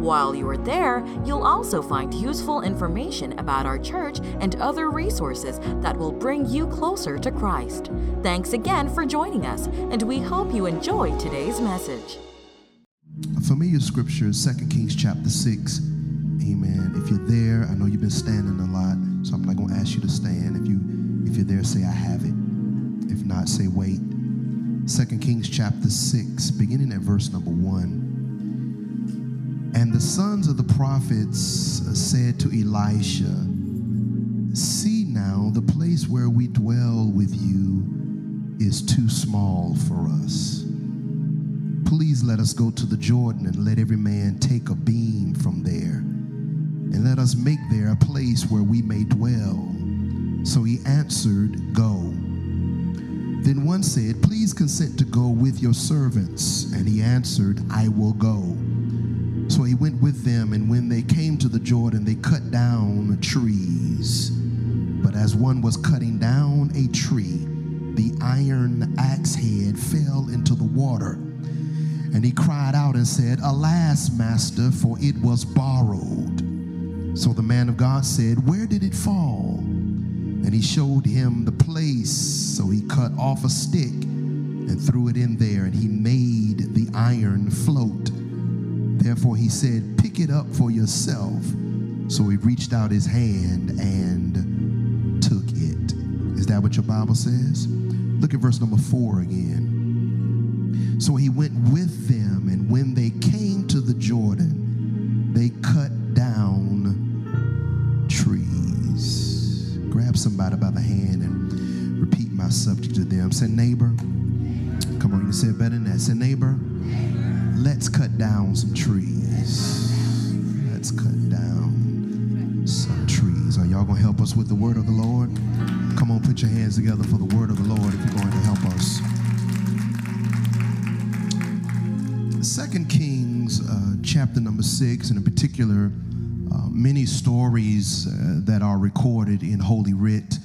While you are there, you'll also find useful information about our church and other resources that will bring you closer to Christ. Thanks again for joining us, and we hope you enjoy today's message. A familiar scripture is 2 Kings chapter 6. Amen. If you're there, I know you've been standing a lot, so I'm not going to ask you to stand. If you if you're there, say I have it. If not, say wait. 2 Kings chapter 6, beginning at verse number 1. And the sons of the prophets uh, said to Elisha, See now, the place where we dwell with you is too small for us. Please let us go to the Jordan and let every man take a beam from there, and let us make there a place where we may dwell. So he answered, Go. Then one said, Please consent to go with your servants. And he answered, I will go. So he went with them, and when they came to the Jordan, they cut down trees. But as one was cutting down a tree, the iron axe head fell into the water. And he cried out and said, Alas, master, for it was borrowed. So the man of God said, Where did it fall? And he showed him the place. So he cut off a stick and threw it in there, and he made the iron float. Therefore he said, Pick it up for yourself. So he reached out his hand and took it. Is that what your Bible says? Look at verse number four again. So he went with them, and when they came to the Jordan, they cut down trees. Grab somebody by the hand and repeat my subject to them. Say, neighbor. Come on, you can say it better than that. Say, neighbor let's cut down some trees. Let's cut down some trees. Are y'all going to help us with the word of the Lord? Come on, put your hands together for the word of the Lord if you're going to help us. Second Kings, uh, chapter number six, and in particular, uh, many stories uh, that are recorded in Holy Writ,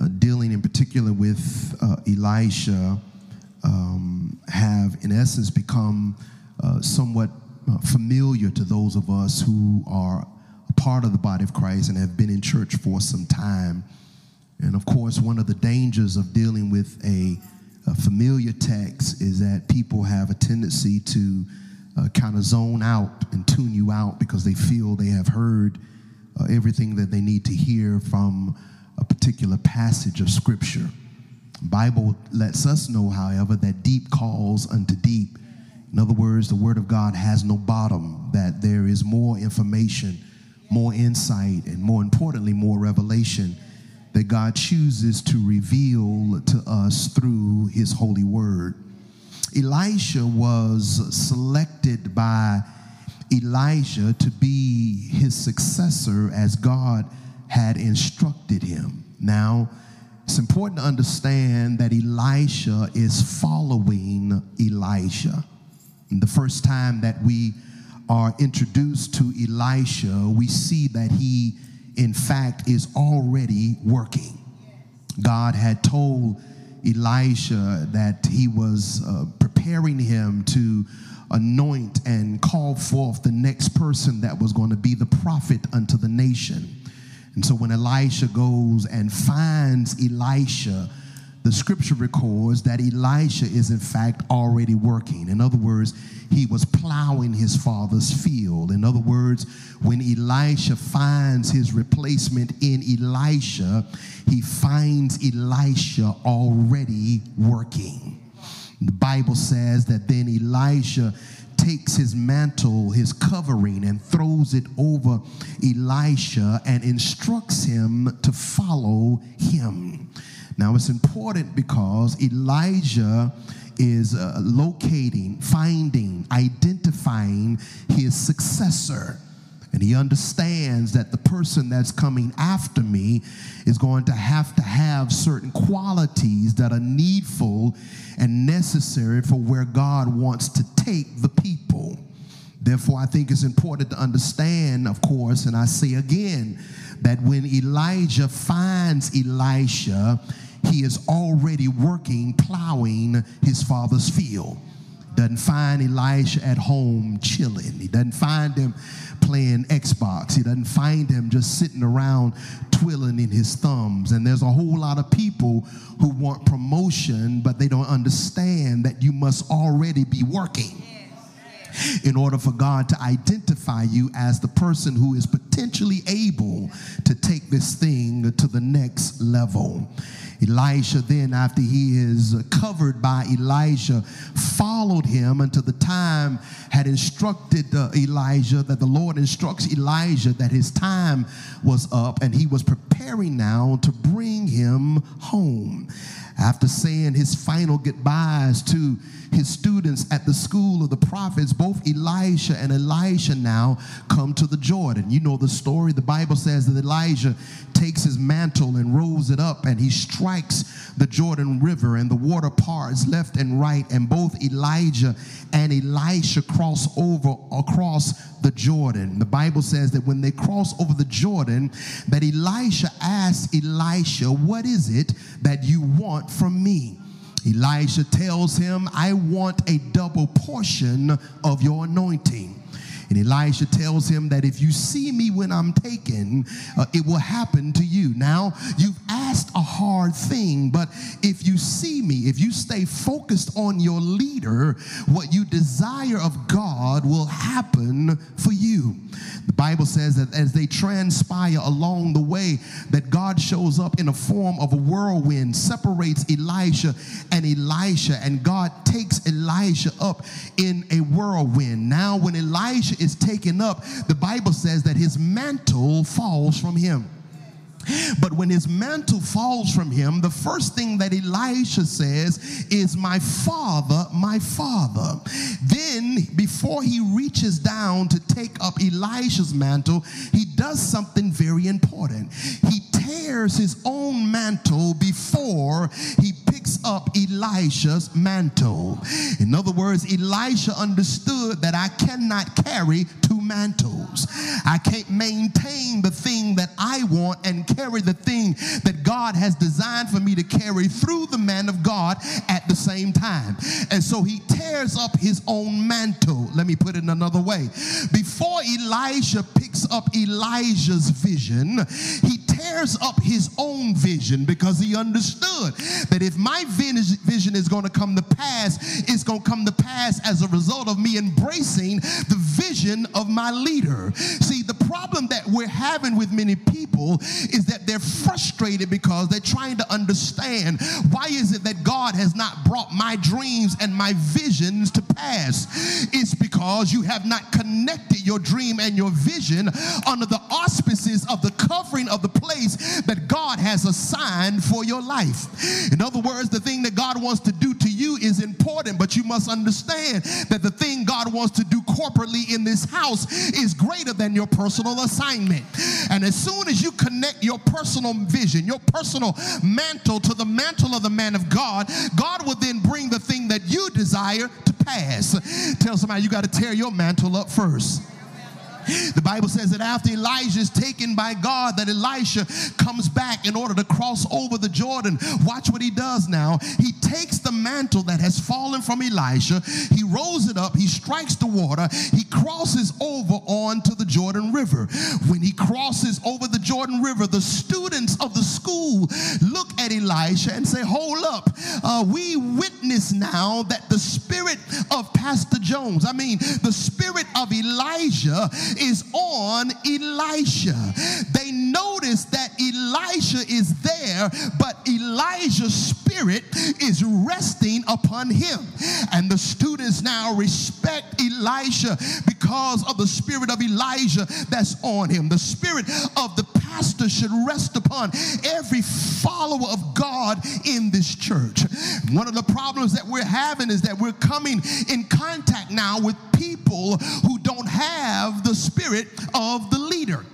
uh, dealing in particular with uh, Elisha, um, have in essence become uh, somewhat uh, familiar to those of us who are a part of the body of Christ and have been in church for some time. And of course, one of the dangers of dealing with a, a familiar text is that people have a tendency to uh, kind of zone out and tune you out because they feel they have heard uh, everything that they need to hear from a particular passage of scripture. Bible lets us know, however, that deep calls unto deep in other words, the Word of God has no bottom, that there is more information, more insight, and more importantly, more revelation that God chooses to reveal to us through His holy Word. Elisha was selected by Elijah to be his successor as God had instructed him. Now, it's important to understand that Elisha is following Elijah. The first time that we are introduced to Elisha, we see that he, in fact, is already working. God had told Elisha that he was uh, preparing him to anoint and call forth the next person that was going to be the prophet unto the nation. And so when Elisha goes and finds Elisha, the scripture records that Elisha is in fact already working. In other words, he was plowing his father's field. In other words, when Elisha finds his replacement in Elisha, he finds Elisha already working. The Bible says that then Elisha takes his mantle, his covering, and throws it over Elisha and instructs him to follow him. Now, it's important because Elijah is uh, locating, finding, identifying his successor. And he understands that the person that's coming after me is going to have to have certain qualities that are needful and necessary for where God wants to take the people. Therefore, I think it's important to understand, of course, and I say again, that when Elijah finds Elisha, he is already working, plowing his father's field. Doesn't find Elisha at home chilling. He doesn't find him playing Xbox. He doesn't find him just sitting around twiddling in his thumbs. And there's a whole lot of people who want promotion, but they don't understand that you must already be working in order for God to identify you as the person who is potentially able to take this thing to the next level. Elisha, then, after he is covered by Elijah, followed him until the time had instructed uh, Elijah that the Lord instructs Elijah that his time was up and he was preparing now to bring him home. After saying his final goodbyes to his students at the school of the prophets, both Elisha and Elisha now come to the Jordan. You know the story. The Bible says that Elijah takes his mantle and rolls it up and he strikes the Jordan River and the water parts left and right and both Elijah and Elisha cross over across the Jordan. The Bible says that when they cross over the Jordan that Elisha asks Elisha, "What is it that you want from me?" Elisha tells him, I want a double portion of your anointing. And Elisha tells him that if you see me when I'm taken, uh, it will happen to you. Now, you've asked a hard thing, but if you see me, if you stay focused on your leader, what you desire of God will happen for you. Bible says that as they transpire along the way, that God shows up in a form of a whirlwind, separates Elisha and Elisha, and God takes Elijah up in a whirlwind. Now, when Elijah is taken up, the Bible says that his mantle falls from him. But when his mantle falls from him, the first thing that Elisha says is, My father, my father. Then, before he reaches down to take up Elisha's mantle, he does something very important. He tears his own mantle before he picks up Elisha's mantle. In other words, Elisha understood that I cannot carry two mantles. I can't maintain the thing that I want and carry the thing that God has designed for me to carry through the man of God at the same time. And so he tears up his own mantle. Let me put it another way. Before Elisha picks up Elijah's vision, he tears up his own vision because he understood that if my vision is going to come to pass, it's going to come to pass as a result of me embracing the vision of my leader. See, the problem that we're having with many people is that they're frustrated because they're trying to understand why is it that God has not brought my dreams and my visions to pass? It's because you have not connected your dream and your vision under the auspices of the covering of the place that God has assigned for your life. In other words, the thing that God wants to do to you is important, but you must understand that the thing God wants to do corporately in this house is greater than your personal assignment. And as soon as you connect your personal vision, your personal mantle to the mantle of the man of God, God will then bring the thing that you desire to pass. Tell somebody you got to tear your mantle up first. The Bible says that after Elijah is taken by God, that Elisha comes back in order to cross over the Jordan. Watch what he does now. He takes the mantle that has fallen from Elisha, he rolls it up, he strikes the water, he crosses over onto the Jordan River. When he crosses over the Jordan River, the students of the school Elisha and say, Hold up, uh, we witness now that the spirit of Pastor Jones, I mean, the spirit of Elijah is on Elisha. They notice that Elisha is there, but Elijah's spirit is resting upon him. And the students now respect Elijah because of the spirit of Elijah that's on him. The spirit of the pastor should rest upon every follower of God in this church. One of the problems that we're having is that we're coming in contact now with people who don't have the spirit of the leader.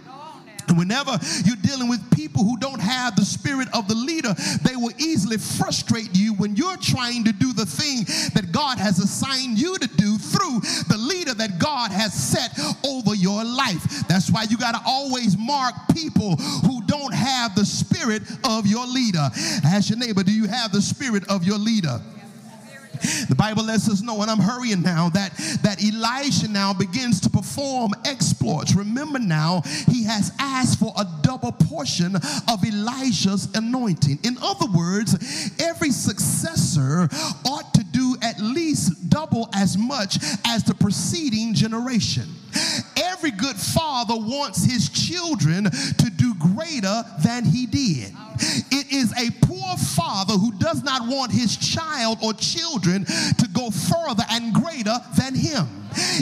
And whenever you're dealing with people who don't have the spirit of the leader, they will easily frustrate you when you're trying to do the thing that God has assigned you to do through the leader that God has set over your life. That's why you got to always mark people who don't have the spirit of your leader. Ask your neighbor, do you have the spirit of your leader? The Bible lets us know, and I'm hurrying now, that, that Elisha now begins to perform exploits. Remember now, he has asked for a double portion of Elijah's anointing. In other words, every successor ought to do at least double as much as the preceding generation. Every good father wants his children to do greater than he did. It is a poor father who does not want his child or children to go further and greater than him.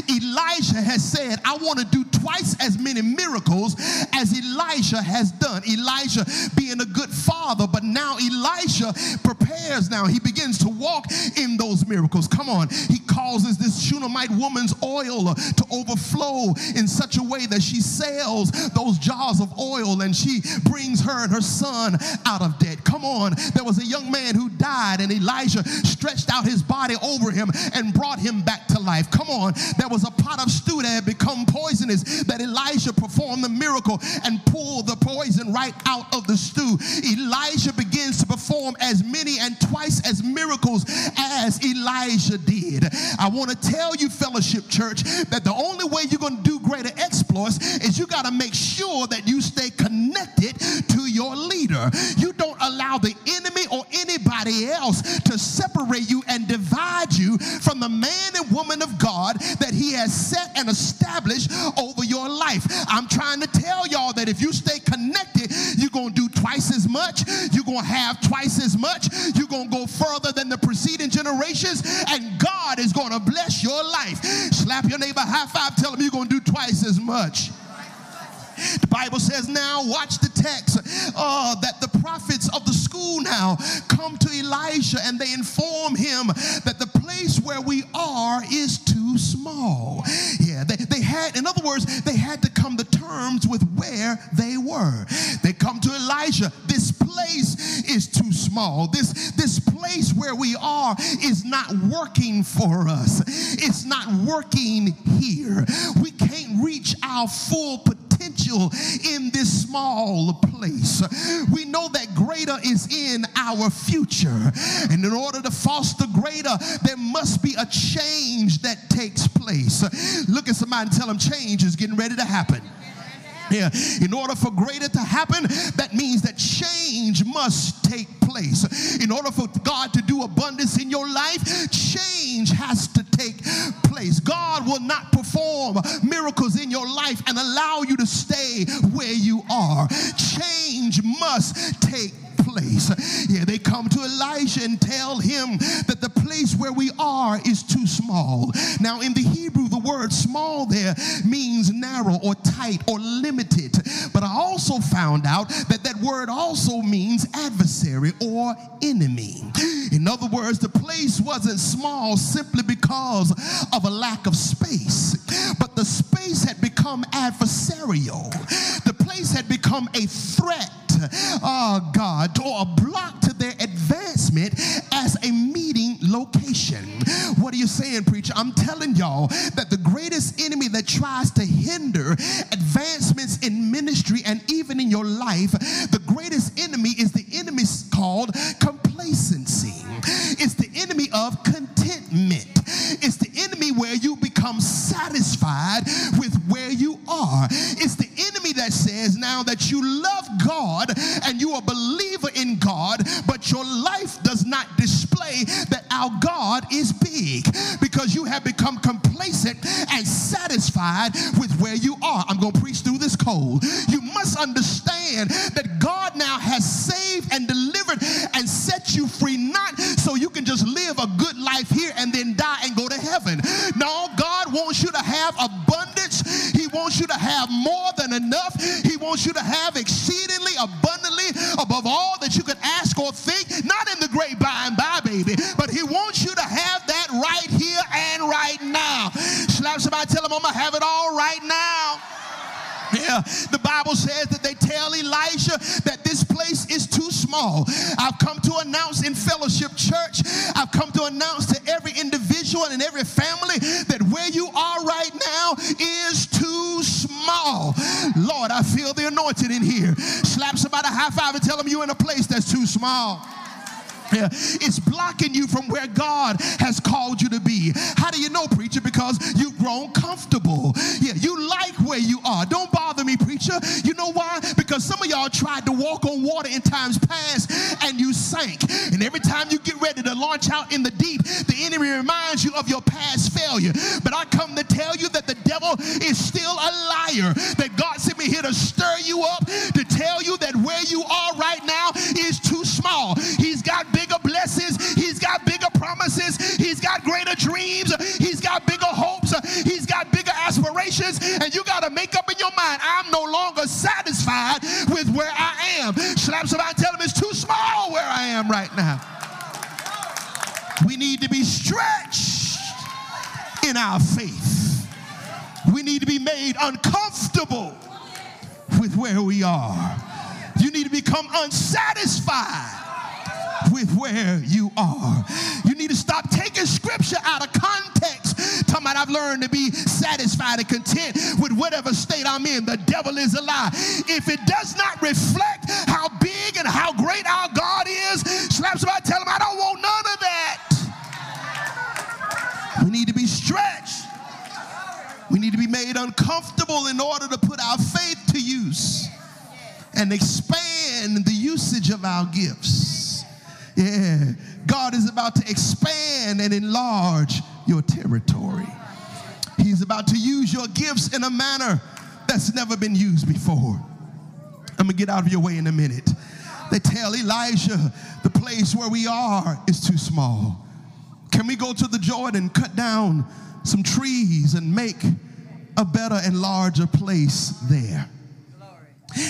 Elijah has said, I want to do twice as many miracles as Elijah has done. Elijah being a good father, but now Elijah prepares now. He begins to walk in those miracles. Come on. He causes this Shunammite woman's oil to overflow in such a way that she sells those jars of oil and she brings her and her son out of debt. Come on. There was a young man who died and Elijah stretched out his body over him and brought him back to life. Come on there was a pot of stew that had become poisonous that Elijah performed the miracle and pulled the poison right out of the stew. Elijah begins to perform as many and twice as miracles as Elijah did. I want to tell you, fellowship church, that the only way you're going to do greater exploits is you got to make sure that you stay connected to your leader. You don't allow the enemy or anybody else to separate you and divide you from the man and woman of God that He has set and established over your life. I'm trying to tell y'all that if you stay connected, you're going to do twice as much, you're going to have twice as much, you're going to go further than the preceding generations, and God is going to bless your life. Slap your neighbor high five, tell him you're going to do twice as much. The Bible says now, watch the text, uh, that the prophets of the school now come to Elijah and they inform him that the place where we are is too small. Yeah, they, they had, in other words, they had to come to terms with where they were. They come to Elijah, this place is too small. This, this place where we are is not working for us. It's not working here. We can't reach our full potential potential in this small place. We know that greater is in our future. And in order to foster greater, there must be a change that takes place. Look at somebody and tell them change is getting ready to happen. Yeah. In order for greater to happen, that means that change must take place. In order for God to do abundance in your life, change has to take place. God will not perform miracles in your life and allow you to stay where you are. Change must take place. Yeah, they come to Elijah and tell him that the place where we are is too small. Now, in the Hebrew, the word small there means narrow or tight or limited. But I also found out that that word also means adversary or enemy. In other words, the place wasn't small simply because of a lack of space, but the space had become adversarial. The place had become a threat oh God, or a block to their advancement as a meeting location. What are you saying, preacher? I'm telling y'all that the greatest enemy that tries it's blocking you from where in our faith. We need to be made uncomfortable with where we are. You need to become unsatisfied with where you are. You need to stop taking scripture out of context. Talking about I've learned to be satisfied and content with whatever state I'm in. The devil is a lie. If it does not reflect how big and how great our God is, slap somebody, tell him I don't want none of that. Stretched. We need to be made uncomfortable in order to put our faith to use and expand the usage of our gifts. Yeah, God is about to expand and enlarge your territory. He's about to use your gifts in a manner that's never been used before. I'm gonna get out of your way in a minute. They tell Elijah the place where we are is too small. Can we go to the Jordan, cut down some trees, and make a better and larger place there?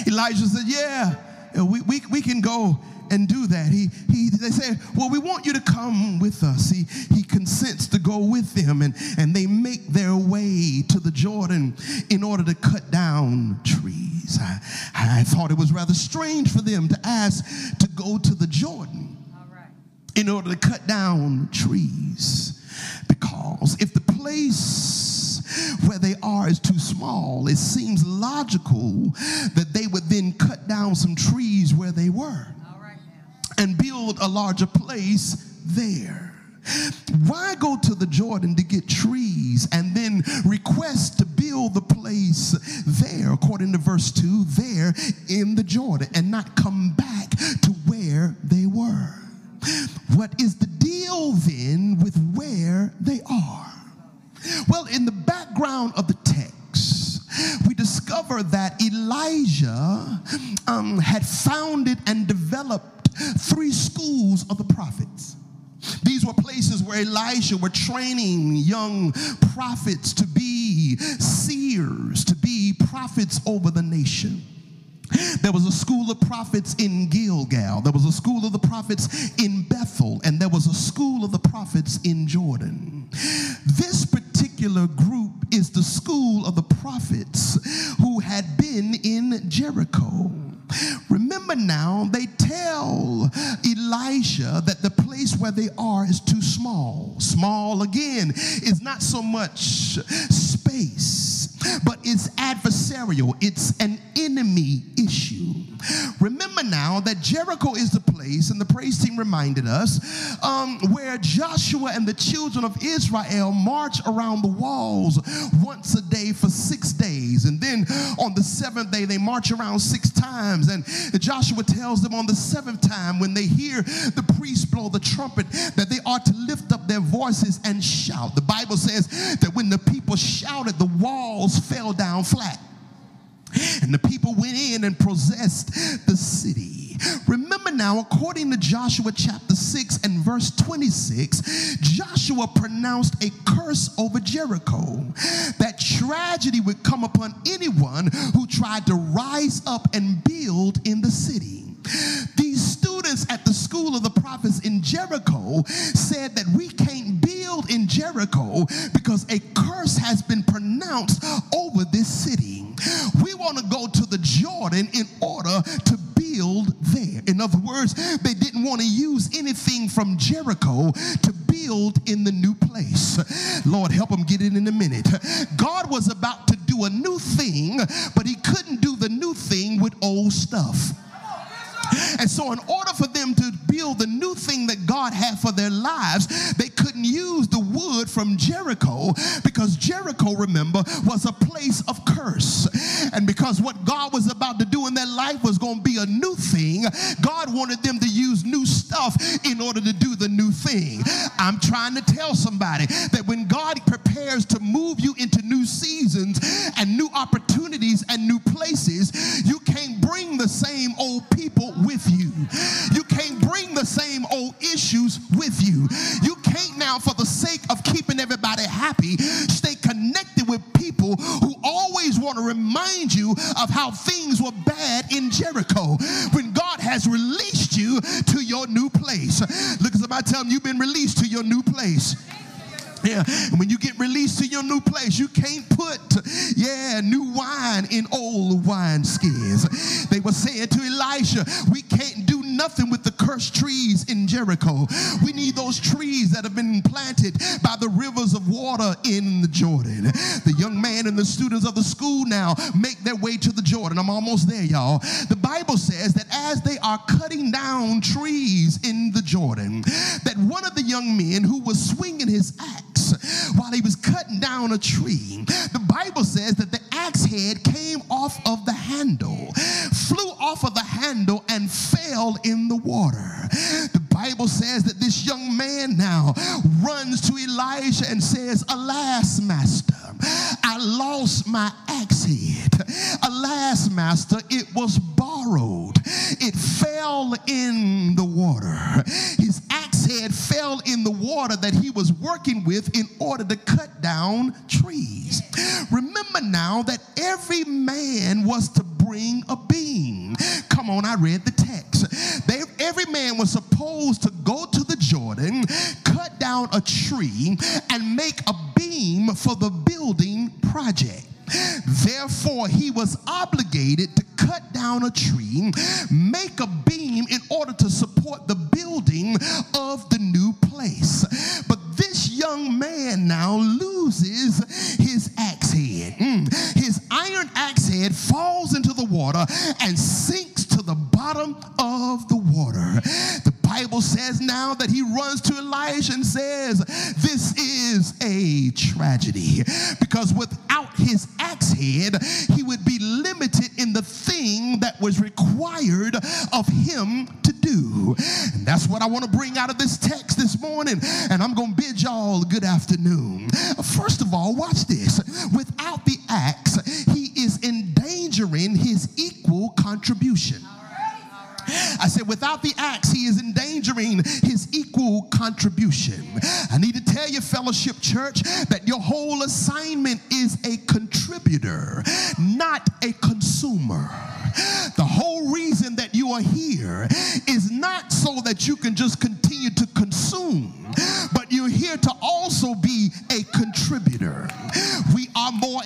Elijah said, Yeah, uh, we, we, we can go and do that. He, he, they say, well, we want you to come with us. He, he consents to go with them, and, and they make their way to the Jordan in order to cut down trees. I, I thought it was rather strange for them to ask to go to the Jordan in order to cut down trees. Because if the place where they are is too small, it seems logical that they would then cut down some trees where they were and build a larger place there. Why go to the Jordan to get trees and then request to build the place there, according to verse 2, there in the Jordan, and not come back to where they were? What is the deal then with where they are? Well, in the background of the text, we discover that Elijah um, had founded and developed three schools of the prophets. These were places where Elijah were training young prophets to be seers, to be prophets over the nation. There was a school of prophets in Gilgal. There was a school of the prophets in Bethel. And there was a school of the prophets in Jordan. This particular group is the school of the prophets who had been in Jericho. Remember now, they tell Elisha that the place where they are is too small. Small, again, is not so much space, but it's adversarial, it's an enemy issue. Remember now that Jericho is the place, and the praise team reminded us, um, where Joshua and the children of Israel march around the walls once a day for six days. And then on the seventh day, they march around six times. And Joshua tells them on the seventh time, when they hear the priest blow the trumpet, that they are to lift up their voices and shout. The Bible says that when the people shouted, the walls fell down flat. And the people went in and possessed the city. Remember now, according to Joshua chapter 6 and verse 26, Joshua pronounced a curse over Jericho that tragedy would come upon anyone who tried to rise up and build in the city. These students at the school of the prophets in Jericho said that we can't build in Jericho because a curse has been pronounced over this city. We want to go to the Jordan in order to build there. In other words, they didn't want to use anything from Jericho to build in the new place. Lord, help them get it in a minute. God was about to do a new thing, but he couldn't do the new thing with old stuff. And so, in order for them to build the new thing that God had for their lives, they couldn't use the wood from Jericho because Jericho, remember, was a place of curse. And because what God was about to do in their life was going to be a new thing, God wanted them to use new stuff in order to do the new thing. I'm trying to tell somebody that when God prepares to move you into new seasons and new opportunities and new places, you can't bring the same old happy, stay connected with people who always want to remind you of how things were bad in Jericho when God has released you to your new place. Look at somebody tell them you've been released to your new place. Yeah, and when you get released to your new place, you can't put, yeah, new wine in old wine skins. They were saying to Elisha, we can't do nothing with the cursed trees in Jericho. We need those trees that have been planted by the students of the school now make their way to the Jordan. I'm almost there, y'all. The Bible says that as they are cutting down trees in the Jordan, that one of the young men who was swinging his axe while he was cutting down a tree, the Bible says that the axe head came off of the handle, flew off of the handle, and fell in the water. The Bible says that this young man now runs to Elijah and says, Alas, master, I lost my axe head. Alas, master, it was borrowed. It fell in the water. His axe head fell in the water that he was working with in order to cut down trees. Remember now that every man was to bring a beam. Come on, I read the text. They, every man was supposed to go to the Jordan, cut down a tree, and make a beam for the building project. Therefore, he was obligated to cut down a tree, make a beam in order to support the building of the new place. But this young man now loses his head. Mm. His iron axe head falls into the water and sinks to the bottom of the water. The Bible says now that he runs to Elijah and says, This is a tragedy. Because without his axe head, he would be limited in the thing that was required of him to do. And that's what I want to bring out of this text this morning. And I'm going to bid y'all good afternoon. First of all, watch this. Without the axe, he is endangering his equal contribution. I said, without the axe, he is endangering his equal contribution. I need to tell you, fellowship church, that your whole assignment is a contributor, not a consumer. The whole reason that you are here is not so that you can just continue to consume, but you're here to also be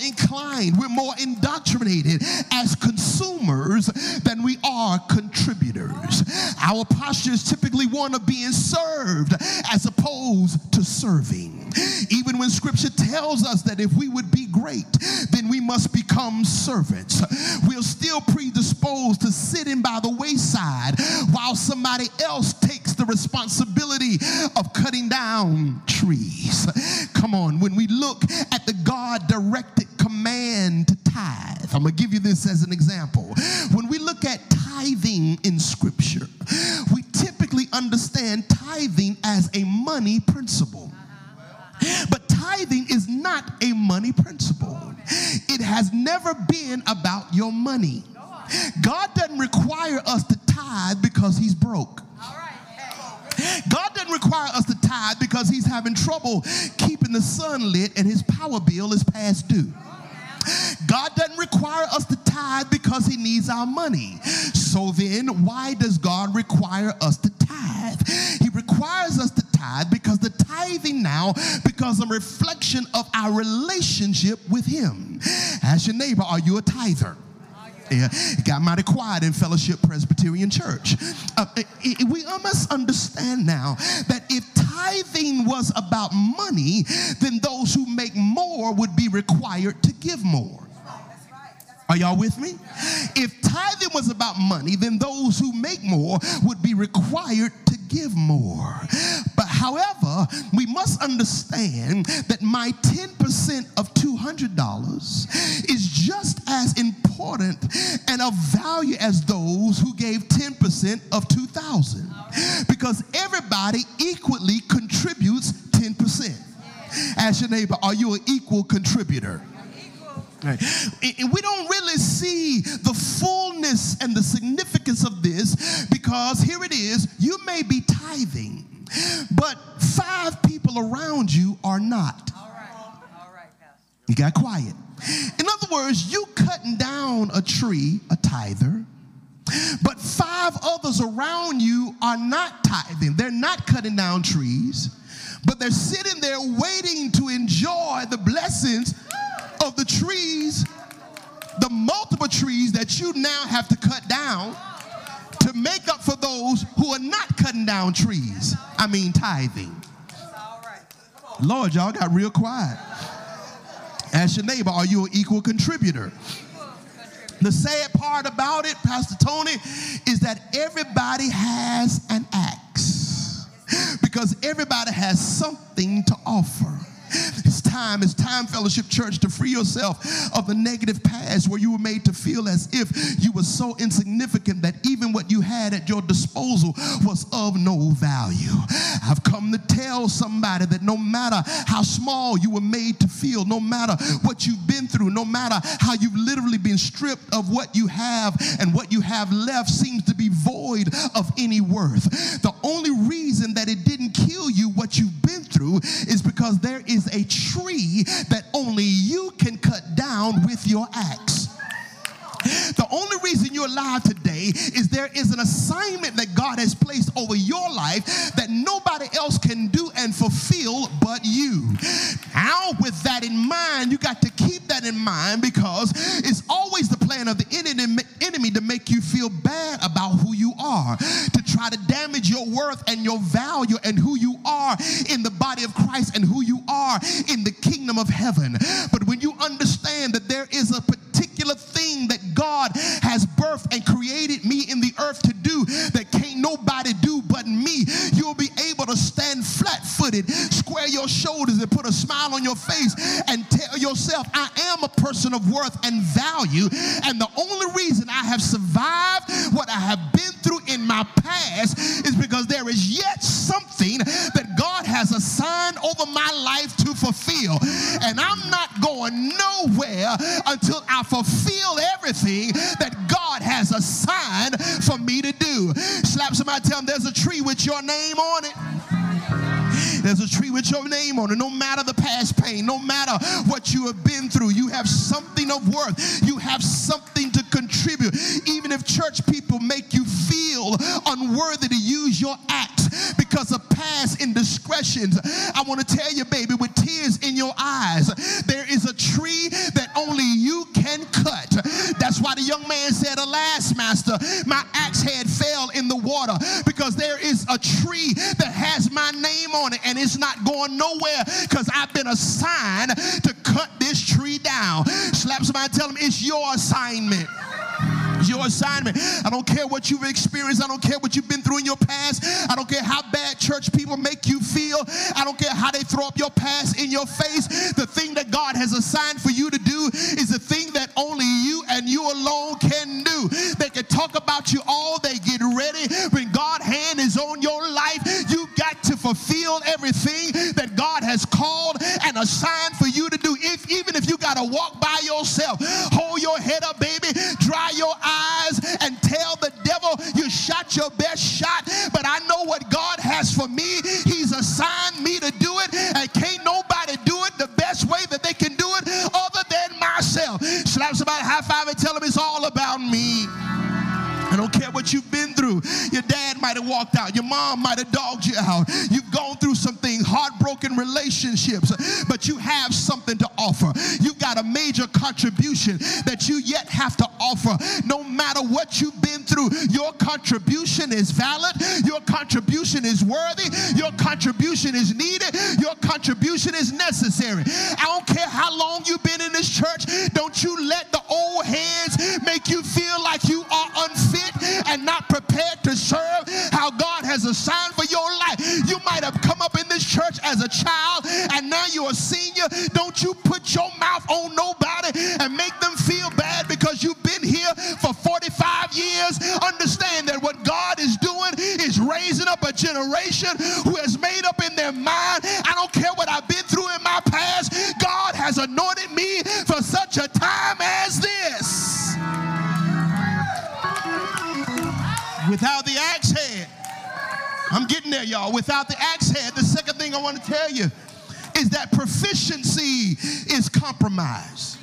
inclined, we're more indoctrinated as consumers than we are contributors. Our postures typically want to be served as opposed to serving. Even when scripture tells us that if we would be great, then we must become servants. We're still predisposed to sitting by the wayside while somebody else takes the responsibility of cutting down trees. Come on, when we look at the God directed command to tithe, I'm going to give you this as an example. When we look at tithing in scripture, we typically understand tithing as a money principle. But tithing is not a money principle. It has never been about your money. God doesn't require us to tithe because he's broke. God doesn't require us to tithe because he's having trouble keeping the sun lit and his power bill is past due. God doesn't require us to tithe because he needs our money. So then, why does God require us to tithe? He requires us to tithe because the tithing now becomes a reflection of our relationship with him. Ask your neighbor, are you a tither? It got mighty quiet in Fellowship Presbyterian Church. Uh, it, it, we must understand now that if tithing was about money, then those who make more would be required to give more. Are y'all with me? If tithing was about money, then those who make more would be required to give more. But however, we must understand that my 10% of $200 is just as important and of value as those who gave 10% of 2000 because everybody equally contributes 10%. Ask your neighbor, are you an equal contributor? Right. And we don't really see the fullness and the significance of this because here it is you may be tithing, but five people around you are not. All right. All right, You got quiet. In other words, you cutting down a tree, a tither, but five others around you are not tithing. They're not cutting down trees, but they're sitting there waiting to enjoy the blessings of the trees, the multiple trees that you now have to cut down to make up for those who are not cutting down trees. I mean, tithing. Lord, y'all got real quiet. Ask your neighbor, are you an equal contributor? The sad part about it, Pastor Tony, is that everybody has an axe because everybody has something to offer. It's time, it's time, Fellowship Church, to free yourself of the negative past where you were made to feel as if you were so insignificant that even what you had at your disposal was of no value. I've come to tell somebody that no matter how small you were made to feel, no matter what you've been through, no matter how you've literally been stripped of what you have and what you have left seems to be void of any worth. The only reason that it didn't kill you, what you've been through, is because there is is a tree that only you can cut down with your axe. The only reason you're alive today is there is an assignment that God has placed over your life that nobody else can do and fulfill but you. Now, with that in mind, you got to keep that in mind because it's always the plan of the enemy to make you feel bad about who you are, to try to damage your worth and your value and who you are in the body of Christ and who you are in the kingdom of heaven. But when you understand that there is a God has birthed and created me in the earth to do that can't nobody do but me, you'll be able to stand flat footed, square your shoulders, and put a smile on your face and tell yourself, I am a person of worth and value. And the only reason I have survived what I have been through in my past is because there is yet something that God has assigned over my life to fulfill. And I'm not going nowhere until I fulfill everything that God has assigned for me to do. Slap somebody, tell them there's a tree with your name on it. There's a tree with your name on it. No matter the past pain, no matter what you have been through, you have something of worth. You have something to contribute. Even if church people make you feel unworthy to use your act because of past indiscretions, I want to tell you, baby, with tears in your eyes, there is a tree that only you can cut. That's why the young man said, Alas, master, my axe head fell in the water because there is a tree that has my name on it and it's not going nowhere because I've been assigned to cut this tree down. Slap somebody, tell them it's your assignment your assignment. I don't care what you've experienced. I don't care what you've been through in your past. I don't care how bad church people make you feel. I don't care how they throw up your past in your face. The thing that God has assigned for you to do is the thing that only you and you alone can do. They can talk about you all they get ready. When God's hand is on your life, you got fulfill everything that God has called and assigned for you to do. If even if you got to walk by yourself, hold your head up, baby, dry your eyes, and tell the devil you shot your best shot. But I know what God has for me. He's assigned me to do it, and can't nobody do it the best way that they can do it other than myself. Slap somebody, high five, and tell them it's all about me. I don't care what you've been through. Your dad might have walked out. Your mom might have dogged you out. You've gone through some things, heartbroken relationships, but you have something to offer. You've got a major contribution that you yet have to offer. No matter what you've been through, your contribution is valid. Your contribution is worthy. Your contribution is needed. Your contribution is necessary. I don't care how long you've been in this church. Don't you let the old hands make you feel like you are unfit and not prepared to serve how God has assigned for your life. You might have come up in this church as a child and now you're a senior. Don't you put your mouth on nobody and make them feel bad because you've been here for 45 years. Understand that what God is doing is raising up a generation who has made up in their mind. I don't care what I've been through in my past. God has anointed me for such Without the axe head, I'm getting there, y'all. Without the axe head, the second thing I want to tell you is that proficiency is compromised.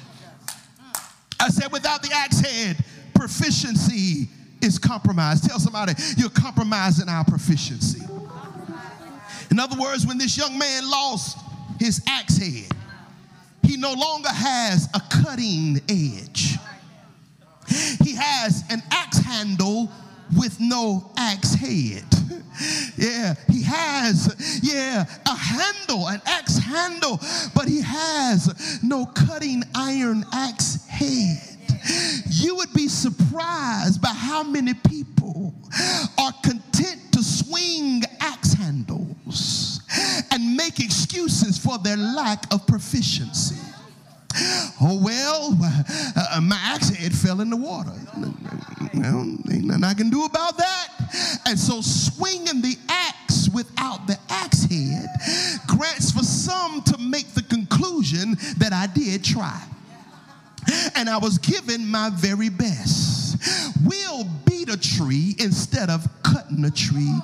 I said, without the axe head, proficiency is compromised. Tell somebody, you're compromising our proficiency. In other words, when this young man lost his axe head, he no longer has a cutting edge. He has an axe handle with no axe head. Yeah, he has, yeah, a handle, an axe handle, but he has no cutting iron axe head. You would be surprised by how many people are content to swing axe handles and make excuses for their lack of proficiency. Oh, well, uh, my axe head fell in the water. Ain't nothing I can do about that. And so, swinging the axe without the axe head grants for some to make the conclusion that I did try. And I was given my very best. We'll beat a tree instead of cutting a tree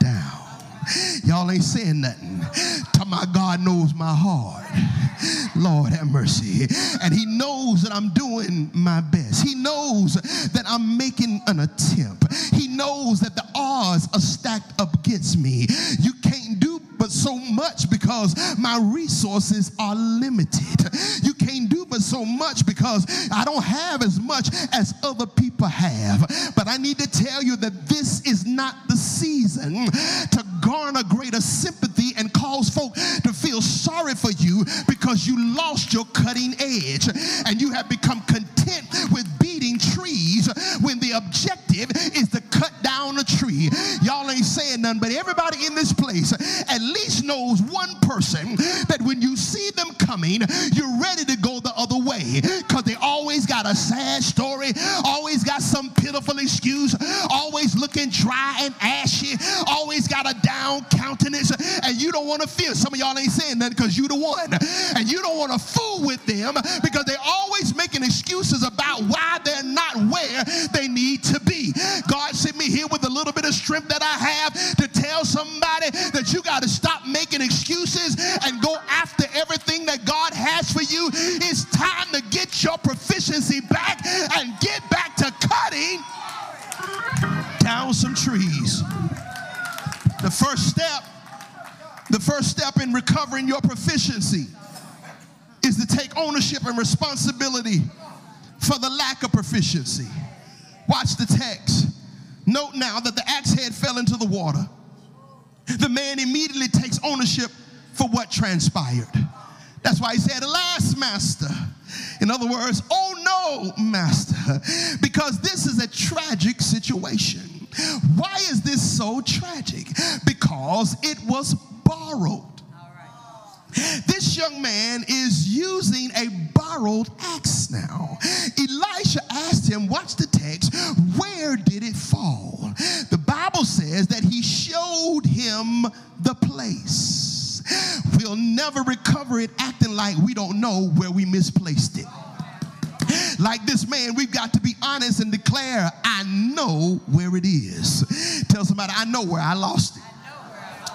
down. Y'all ain't saying nothing. To my God knows my heart. Lord have mercy. And he knows that I'm doing my best. He knows that I'm making an attempt. He knows that the odds are stacked up against me. You because my resources are limited. You can't do but so much because I don't have as much as other people have. But I need to tell you that this is not the season to garner greater sympathy and cause folk to feel sorry for you because you lost your cutting edge and you have become content with beating trees when the objective is to down a tree. Y'all ain't saying nothing, but everybody in this place at least knows one person that when you see them coming, you're ready to go the other way because they always got a sad story, always got some pitiful excuse, always looking dry and ashy, always got a down countenance, and you don't want to feel. Some of y'all ain't saying that because you the one, and you don't want to fool with them because they're always making excuses about why they're not where they need to be. God sent me here with a little bit of strength that I have to tell somebody that you got to stop making excuses and go after everything that God has for you. It's time to get your proficiency back and get back to cutting down some trees. The first step, the first step in recovering your proficiency is to take ownership and responsibility for the lack of proficiency. Watch the text. Note now that the axe head fell into the water. The man immediately takes ownership for what transpired. That's why he said, Alas, master. In other words, oh no, master, because this is a tragic situation. Why is this so tragic? Because it was borrowed. This young man is using a borrowed axe now. Elisha asked him, watch the text, where did it fall? The Bible says that he showed him the place. We'll never recover it acting like we don't know where we misplaced it. Like this man, we've got to be honest and declare, I know where it is. Tell somebody, I know where I lost it.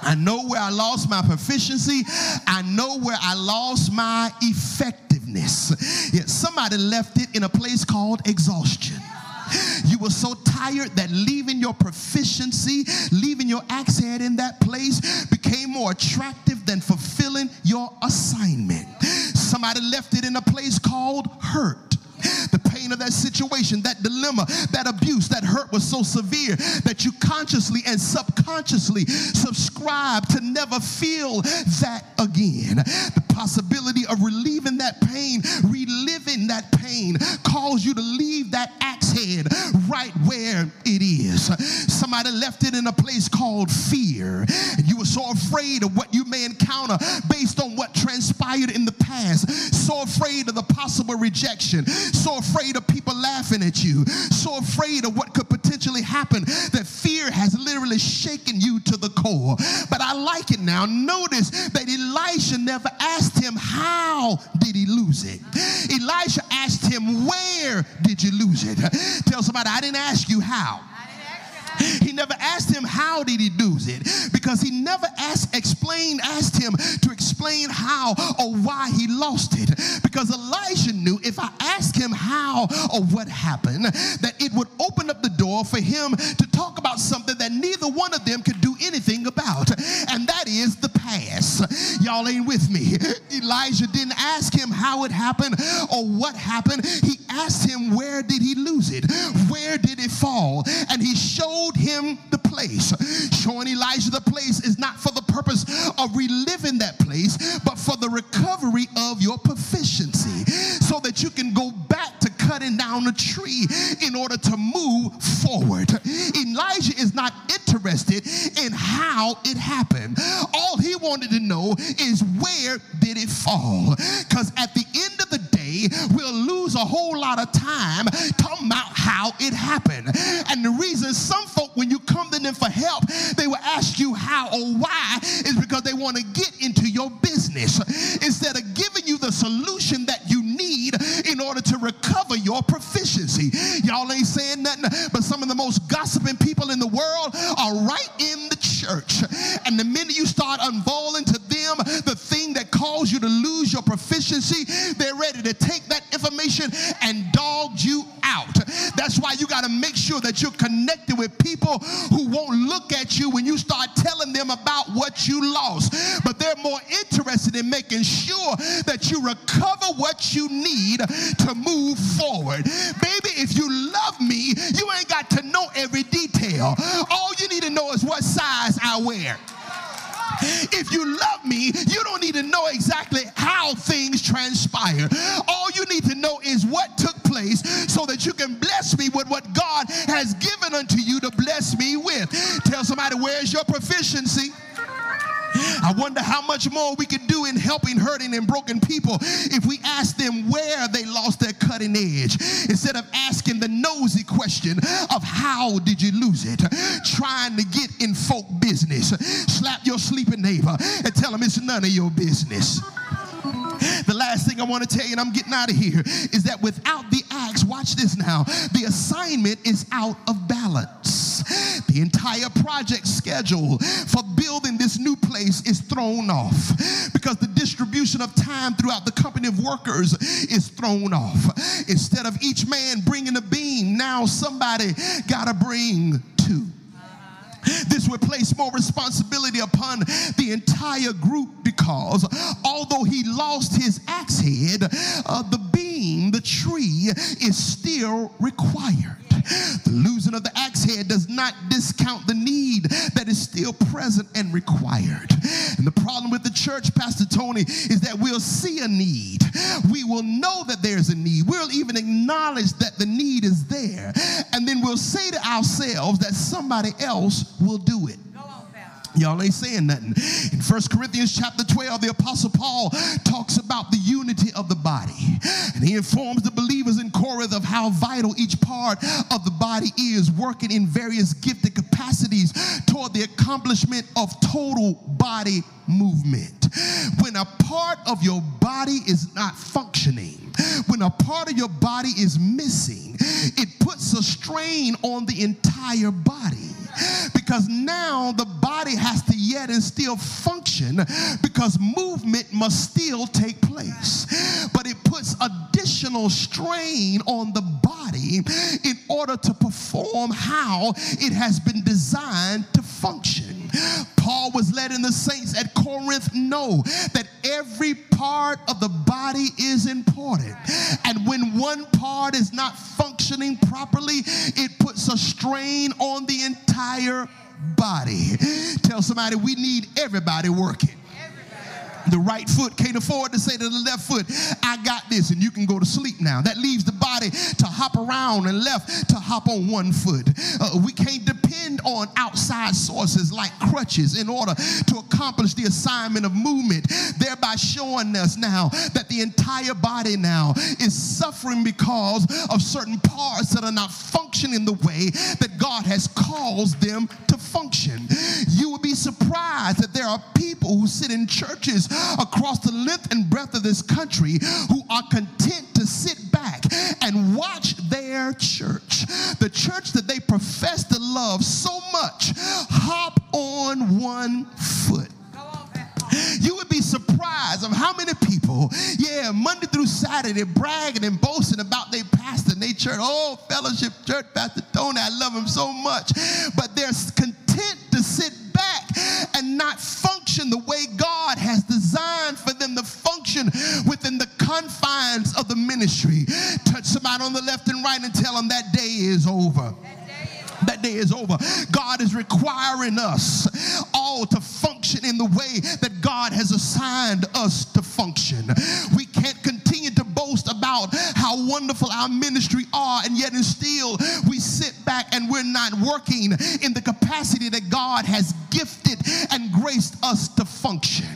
I know where I lost my proficiency. I know where I lost my effectiveness somebody left it in a place called exhaustion. You were so tired that leaving your proficiency, leaving your axe head in that place became more attractive than fulfilling your assignment. Somebody left it in a place called hurt the pain of that situation, that dilemma, that abuse, that hurt was so severe that you consciously and subconsciously subscribe to never feel that again. The possibility of relieving that pain, reliving that pain, calls you to leave that axe head right where it is. Somebody left it in a place called fear, and you were so afraid of what you may encounter based on what transpired in the past, so afraid of the possible rejection, so afraid of people laughing at you, so afraid of what could potentially happen that fear has literally shaken you to the core. But I like it now. Notice that Elisha never asked him, How did he lose it? Elisha asked him, Where did you lose it? Tell somebody, I didn't ask you how. He never asked him how did he lose it? Because he never asked explained asked him to explain how or why he lost it. Because Elijah knew if I asked him how or what happened that it would open up the door for him to talk about something that neither one of them could do anything about. And that is the past. Y'all ain't with me. Elijah didn't ask him how it happened or what happened. He asked him where did he lose it? Where did it fall? And he showed him the place. Showing Elijah the place is not for the purpose of reliving that place, but for the recovery of your proficiency so that you can go back cutting down a tree in order to move forward. Elijah is not interested in how it happened. All he wanted to know is where did it fall? Because at the end of the day, we'll lose a whole lot of time talking about how it happened. And the reason some folk, when you come to them for help, they will ask you how or why is because they want to get into your business instead of giving you the solution proficiency. Y'all ain't saying nothing, but some of the most gossiping people Y'all ain't saying nothing. In First Corinthians chapter 12, the Apostle Paul talks about the unity of the body. And he informs the believers in Corinth of how vital each part of the body is, working in various gifted capacities toward the accomplishment of total body movement. When a part of your body is not functioning, when a part of your body is missing, it puts a strain on the entire body. Because now the body has to yet and still function because movement must still take place. But it puts additional strain on the body in order to perform how it has been designed to function. Paul was letting the saints at Corinth know that every part of the body is important. And when one part is not functioning properly, it puts a strain on the entire body. Tell somebody we need everybody working. The right foot can't afford to say to the left foot, I got this, and you can go to sleep now. That leaves the body to hop around and left to hop on one foot. Uh, we can't depend on outside sources like crutches in order to accomplish the assignment of movement, thereby showing us now that the entire body now is suffering because of certain parts that are not functioning the way that God has caused them to function. You would be surprised that there are people who sit in churches across the length and breadth of this country who are content to sit back and watch their church, the church that they profess to love so much, hop on one foot. You would be surprised of how many people, yeah, Monday through Saturday, bragging and boasting about their pastor and their church. Oh, fellowship church, Pastor Tony, I love him so much. But they're content to sit back and not function the way God has designed for them to function within the confines of the ministry. Touch somebody on the left and right and tell them that day is over. That day is over. God is requiring us all to function in the way that God has assigned us to function. We can't continue to boast about how wonderful our ministry are, and yet and still we sit back and we're not working in the capacity that God has gifted and graced us to function.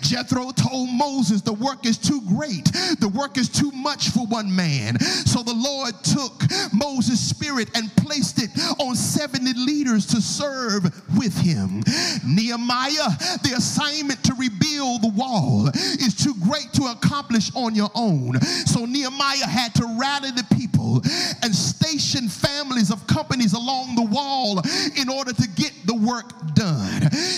Jethro told Moses, The work is too great, the work is too much for one man. So the Lord took Moses' spirit and placed it on 70 leaders to serve with him. Nehemiah, the assignment to rebuild the wall is too great to accomplish on your own. So Nehemiah had to rally the people and station families of companies along the wall in order to get the work done.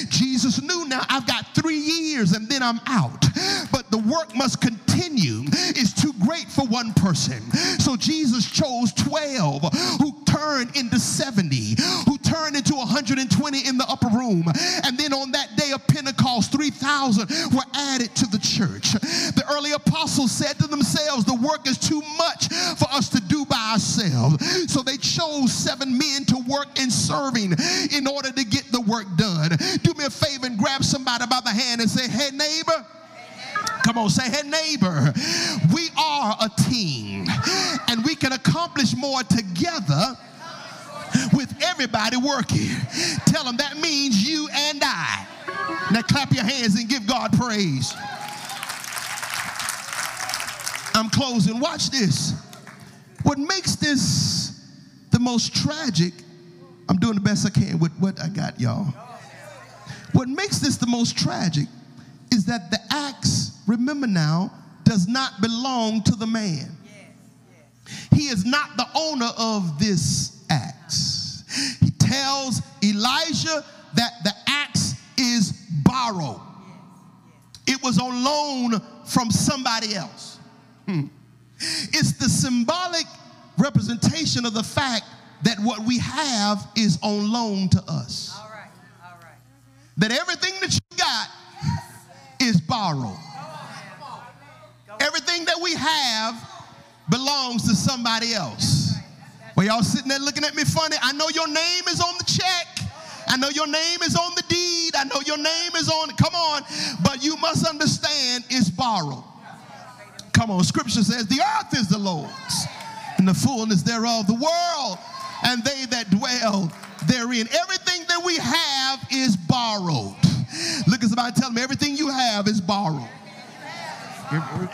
Jesus knew now I've got three years and then I'm out. But the work must continue. It's too great for one person. So Jesus chose 12 who turned into 70, who turned into 120 in the upper room. And then on that day of Pentecost, 3,000 were added to the church. The early apostles said to themselves, The work is too much for us to do by ourselves. So they chose seven men to work in serving in order to get the work done. Do me a favor and grab somebody by the hand and say, Hey, neighbor. Come on, say, hey, neighbor, we are a team and we can accomplish more together with everybody working. Tell them that means you and I. Now clap your hands and give God praise. I'm closing. Watch this. What makes this the most tragic, I'm doing the best I can with what I got, y'all. What makes this the most tragic is that the axe, remember now, does not belong to the man. He is not the owner of this axe. He tells Elijah that the axe is borrowed, it was on loan from somebody else. Hmm. It's the symbolic representation of the fact that what we have is on loan to us. All right, all right. That everything that you got is borrowed. Everything that we have belongs to somebody else. Well, y'all sitting there looking at me funny. I know your name is on the check. I know your name is on the deed. I know your name is on, come on. But you must understand it's borrowed. Come on, scripture says the earth is the Lord's and the fullness thereof, the world and they that dwell therein. Everything that we have is borrowed. Look at somebody tell me everything you have is borrowed.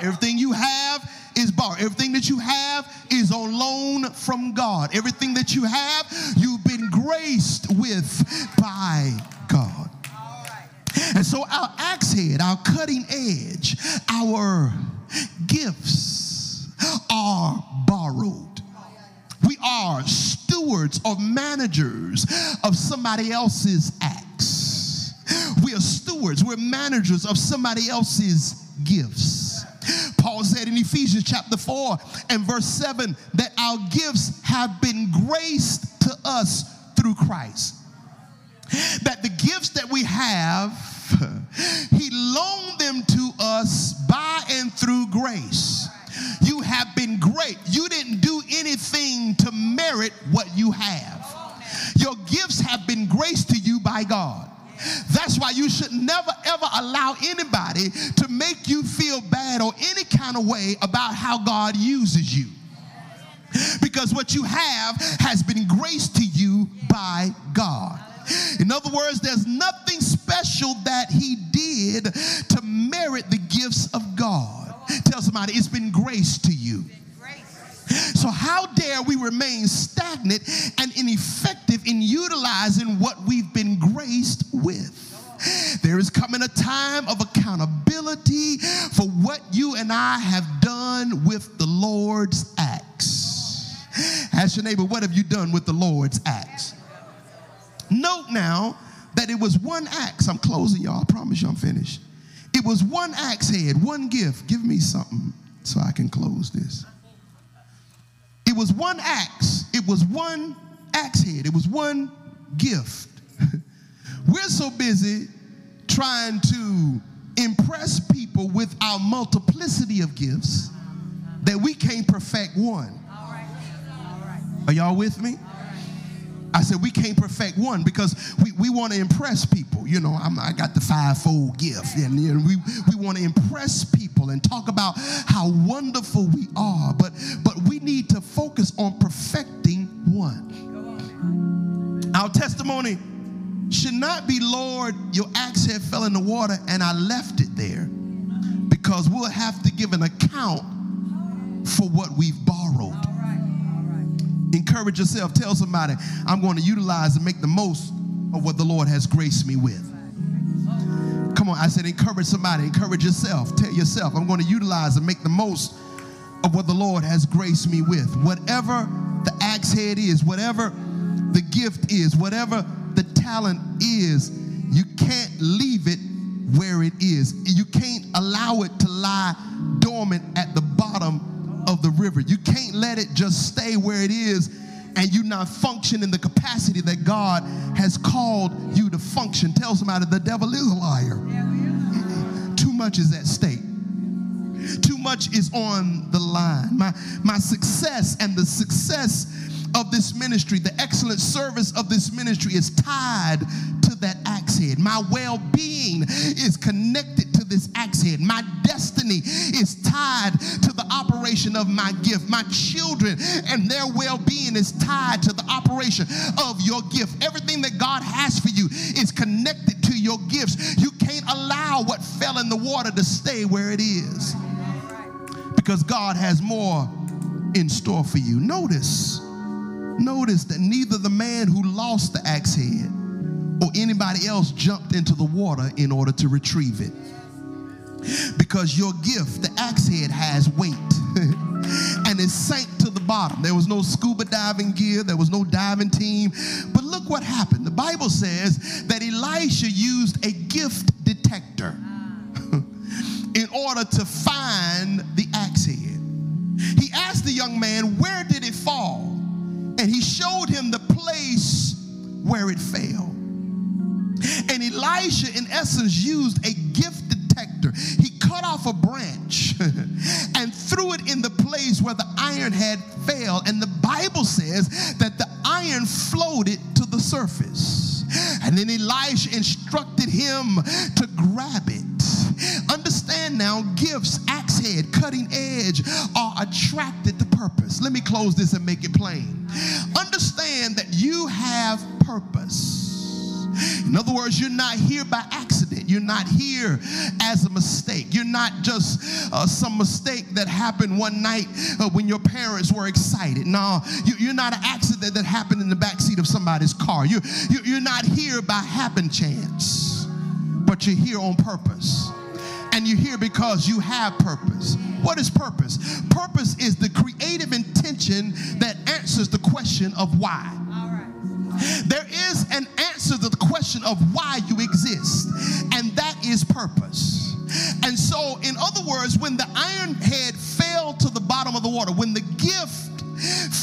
Everything you have is borrowed. Everything that you have is on loan from God. Everything that you have, you've been graced with by God. And so our axe head, our cutting edge, our gifts are borrowed. Are stewards or managers of somebody else's acts. We are stewards, we're managers of somebody else's gifts. Paul said in Ephesians chapter 4 and verse 7 that our gifts have been graced to us through Christ. That the gifts that we have, he loaned them to us by and through grace. You have been great. You didn't do anything to merit what you have. Your gifts have been graced to you by God. That's why you should never ever allow anybody to make you feel bad or any kind of way about how God uses you. Because what you have has been graced to you by God. In other words, there's nothing special that he did to merit the gifts of God. Tell somebody it's been grace to you. So, how dare we remain stagnant and ineffective in utilizing what we've been graced with? There is coming a time of accountability for what you and I have done with the Lord's acts. Ask your neighbor, what have you done with the Lord's acts? Note now that it was one axe. I'm closing, y'all. I promise you I'm finished. It was one axe head, one gift. Give me something so I can close this. It was one axe. It was one axe head. It was one gift. We're so busy trying to impress people with our multiplicity of gifts that we can't perfect one. Are y'all with me? I said we can't perfect one because we, we want to impress people. You know, I'm, i got the fivefold gift, and we we want to impress people and talk about how wonderful we are. But but we need to focus on perfecting one. Our testimony should not be, Lord, your axe head fell in the water and I left it there, because we'll have to give an account for what we've borrowed. Encourage yourself. Tell somebody, I'm going to utilize and make the most of what the Lord has graced me with. Come on, I said, encourage somebody. Encourage yourself. Tell yourself, I'm going to utilize and make the most of what the Lord has graced me with. Whatever the axe head is, whatever the gift is, whatever the talent is, you can't leave it where it is. You can't allow it to lie dormant at the bottom of the river. You can't let it just stay where it is and you not function in the capacity that God has called you to function. Tell somebody the devil is a liar. Too much is at stake. Too much is on the line. My, my success and the success of this ministry, the excellent service of this ministry is tied to that axe head. My well being is connected this axe head. My destiny is tied to the operation of my gift. My children and their well being is tied to the operation of your gift. Everything that God has for you is connected to your gifts. You can't allow what fell in the water to stay where it is because God has more in store for you. Notice, notice that neither the man who lost the axe head or anybody else jumped into the water in order to retrieve it. Because your gift, the axe head, has weight and it sank to the bottom. There was no scuba diving gear, there was no diving team. But look what happened. The Bible says that Elisha used a gift detector in order to find the axe head. He asked the young man, Where did it fall? And he showed him the place where it fell. And Elisha, in essence, used a some mistake that happened one night uh, when your parents were excited. No, you, are not an accident that happened in the backseat of somebody's car. You, you, you're not here by happen chance, but you're here on purpose and you're here because you have purpose. What is purpose? Purpose is the creative intention intention that answers the question of why. There is an answer to the question of why you exist, and that is purpose. And so, in other words, when the iron head fell to the bottom of the water, when the gift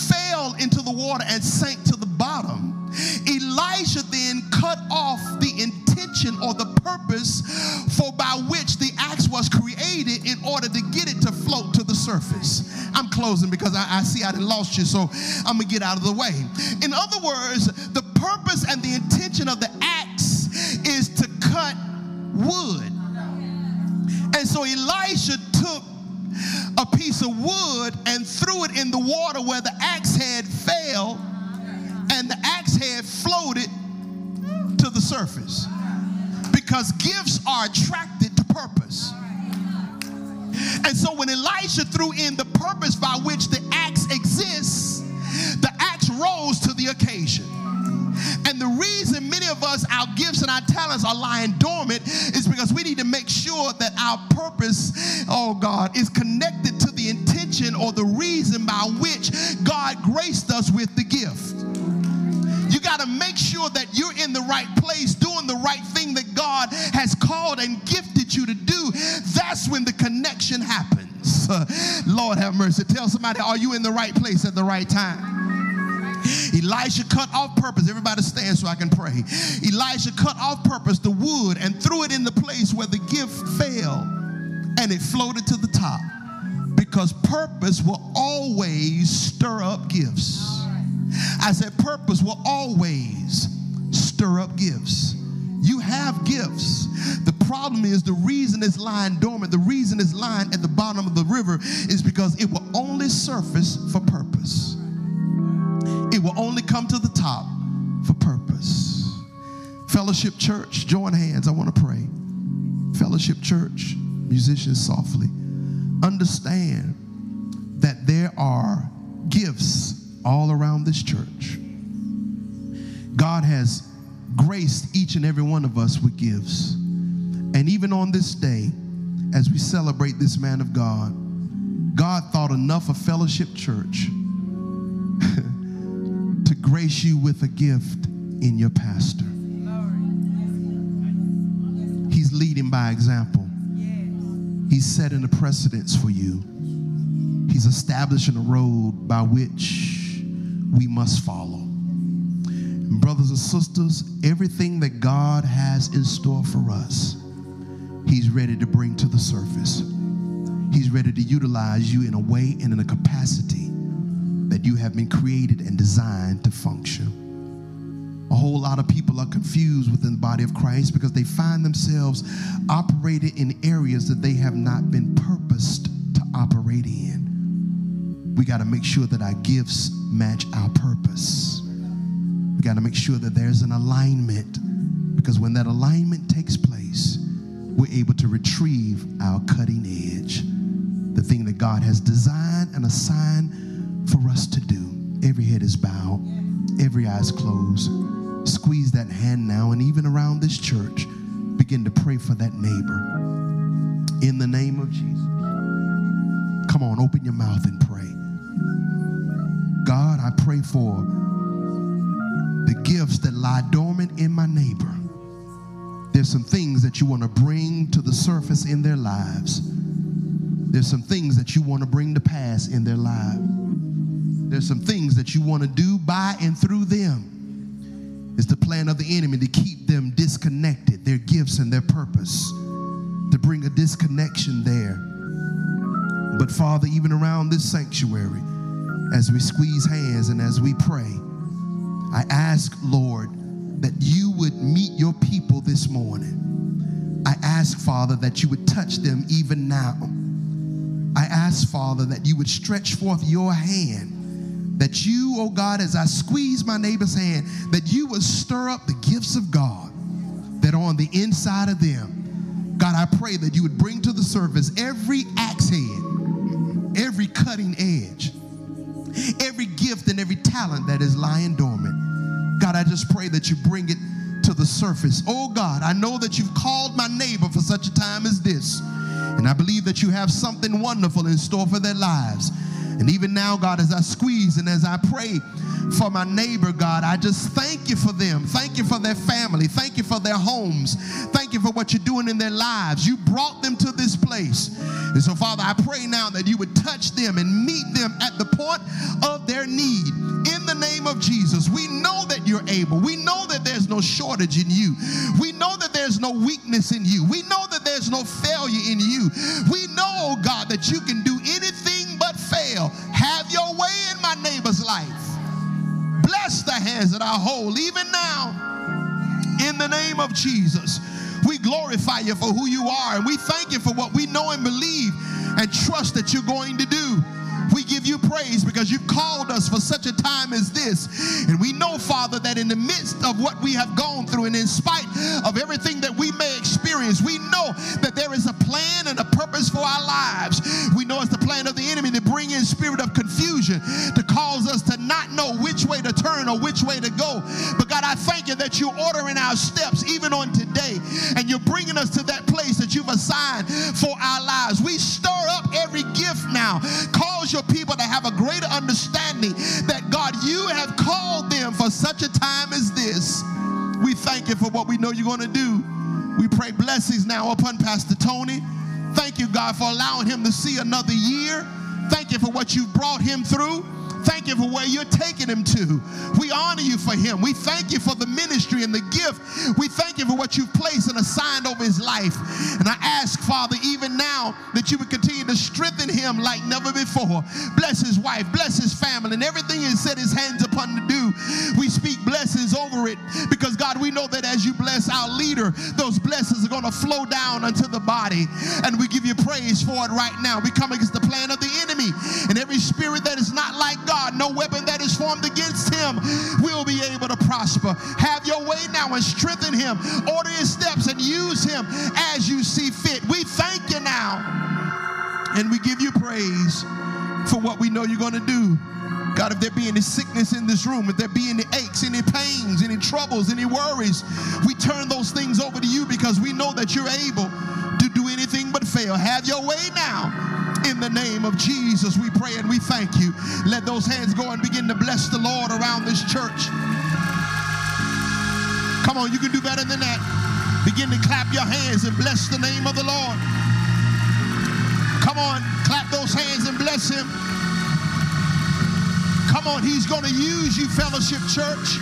fell into the water and sank to the bottom, Elijah then cut off the intention or the purpose for by which the axe was created in order to get it to float to the surface. I'm closing because I, I see I lost you, so I'm gonna get out of the way. In other words, the purpose and the intention of the axe is to cut wood. And so Elisha took a piece of wood and threw it in the water where the axe head fell, and the axe head floated to the surface. Because gifts are attracted to purpose. And so when Elisha threw in the purpose by which the axe exists, the axe rose to the occasion. And the reason many of us, our gifts and our talents are lying dormant is because we need to make sure that our purpose, oh God, is connected to the intention or the reason by which God graced us with the gift. You got to make sure that you're in the right place, doing the right thing that God has called and gifted you to do. That's when the connection happens. Lord have mercy. Tell somebody, are you in the right place at the right time? Elijah cut off purpose. Everybody stand so I can pray. Elijah cut off purpose, the wood, and threw it in the place where the gift fell and it floated to the top. Because purpose will always stir up gifts. I said, purpose will always stir up gifts. You have gifts. The problem is the reason it's lying dormant, the reason it's lying at the bottom of the river is because it will only surface for purpose. It will only come to the top for purpose. Fellowship Church, join hands. I want to pray. Fellowship Church, musicians softly, understand that there are gifts all around this church. God has graced each and every one of us with gifts. And even on this day, as we celebrate this man of God, God thought enough of Fellowship Church to grace you with a gift in your pastor. He's leading by example. He's setting a precedence for you. He's establishing a road by which we must follow. And brothers and sisters, everything that God has in store for us, He's ready to bring to the surface. He's ready to utilize you in a way and in a capacity that you have been created and designed to function. A whole lot of people are confused within the body of Christ because they find themselves operating in areas that they have not been purposed to operate in. We got to make sure that our gifts match our purpose. We got to make sure that there's an alignment because when that alignment takes place, we're able to retrieve our cutting edge, the thing that God has designed and assigned for us to do. Every head is bowed, every eye is closed. Squeeze that hand now, and even around this church, begin to pray for that neighbor. In the name of Jesus. Come on, open your mouth and pray. God, I pray for the gifts that lie dormant in my neighbor. There's some things that you want to bring to the surface in their lives. There's some things that you want to bring to pass in their lives. There's some things that you want to do by and through them. It's the plan of the enemy to keep them disconnected, their gifts and their purpose, to bring a disconnection there. But Father, even around this sanctuary, as we squeeze hands and as we pray, I ask, Lord, that you would meet your people this morning. I ask, Father, that you would touch them even now. I ask, Father, that you would stretch forth your hand that you, oh God, as I squeeze my neighbor's hand, that you would stir up the gifts of God that are on the inside of them. God, I pray that you would bring to the surface every axe head, every cutting edge, every gift and every talent that is lying dormant. God, I just pray that you bring it to the surface. Oh God, I know that you've called my neighbor for such a time as this. And I believe that you have something wonderful in store for their lives. And even now, God, as I squeeze and as I pray for my neighbor, God, I just thank you for them. Thank you for their family. Thank you for their homes. Thank you for what you're doing in their lives. You brought them to this place. And so, Father, I pray now that you would touch them and meet them at the point of their need. In the name of Jesus, we know that you're able. We know that there's no shortage in you. We know that there's no weakness in you. We know that there's no failure in you. We know, God, that you can do anything Have your way in my neighbor's life. Bless the hands that I hold, even now, in the name of Jesus. We glorify you for who you are, and we thank you for what we know and believe and trust that you're going to do. We give you praise because you've called us for such a time as this. And we know, Father, that in the midst of what we have gone through and in spite of everything I thank you that you're ordering our steps even on today, and you're bringing us to that place that you've assigned for our lives. We stir up every gift now. Cause your people to have a greater understanding that God, you have called them for such a time as this. We thank you for what we know you're going to do. We pray blessings now upon Pastor Tony. Thank you, God, for allowing him to see another year. Thank you for what you've brought him through. Thank you for where you're taking him to. We honor you for him. We thank you for the ministry and the gift. We thank you for what you've placed and assigned over his life. And I ask, Father, even now that you would continue to strengthen him like never before. Bless his wife, bless his family, and everything he set his hands upon to do. We speak blessings over it because, God, we know that as you bless our leader, those blessings are going to flow down unto the body. And we give you praise for it right now. We come against the plan of the enemy and every spirit that is not like God God, no weapon that is formed against him will be able to prosper. Have your way now and strengthen him. Order his steps and use him as you see fit. We thank you now and we give you praise for what we know you're going to do. God, if there be any sickness in this room, if there be any aches, any pains, any troubles, any worries, we turn those things over to you because we know that you're able to do anything but fail. Have your way now in the name of Jesus, we pray and we thank you. Let those hands go and begin to bless the Lord around this church. Come on, you can do better than that. Begin to clap your hands and bless the name of the Lord. Come on, clap those hands and bless him. Come on, he's going to use you, Fellowship Church.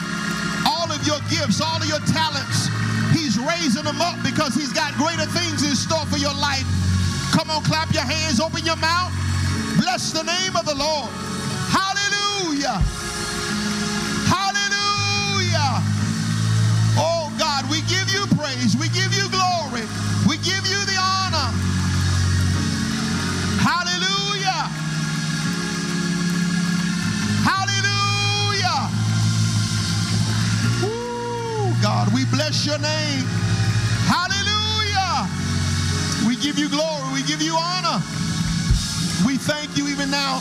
All of your gifts, all of your talents, he's raising them up because he's got greater things in store for your life. Come on, clap your hands, open your mouth. Bless the name of the Lord. Hallelujah. Bless your name. Hallelujah. We give you glory. We give you honor. We thank you even now.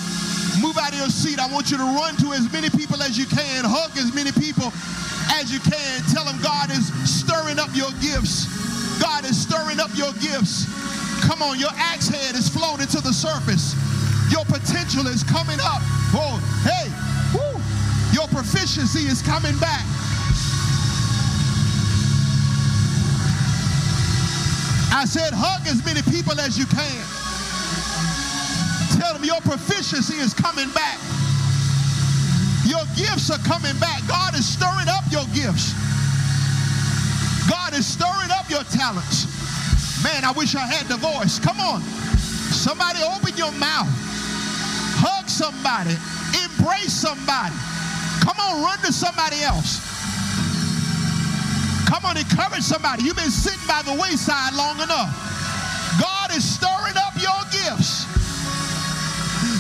Move out of your seat. I want you to run to as many people as you can. Hug as many people as you can. Tell them God is stirring up your gifts. God is stirring up your gifts. Come on, your axe head is floating to the surface. Your potential is coming up. Oh, hey, woo. Your proficiency is coming back. I said, hug as many people as you can. Tell them your proficiency is coming back. Your gifts are coming back. God is stirring up your gifts. God is stirring up your talents. Man, I wish I had the voice. Come on. Somebody open your mouth. Hug somebody. Embrace somebody. Come on, run to somebody else. Come on, encourage somebody. You've been sitting by the wayside long enough. God is stirring up your gifts.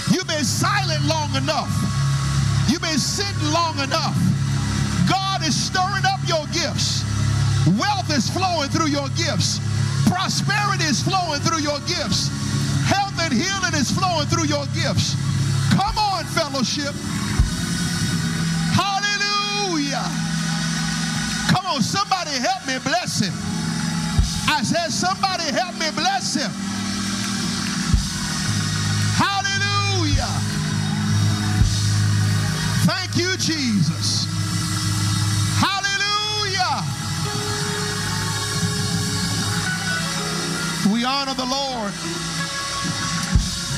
You've been silent long enough. You've been sitting long enough. God is stirring up your gifts. Wealth is flowing through your gifts. Prosperity is flowing through your gifts. Health and healing is flowing through your gifts. Come on, fellowship. On, somebody help me bless him. I said, somebody help me bless him. Hallelujah. Thank you, Jesus. Hallelujah. We honor the Lord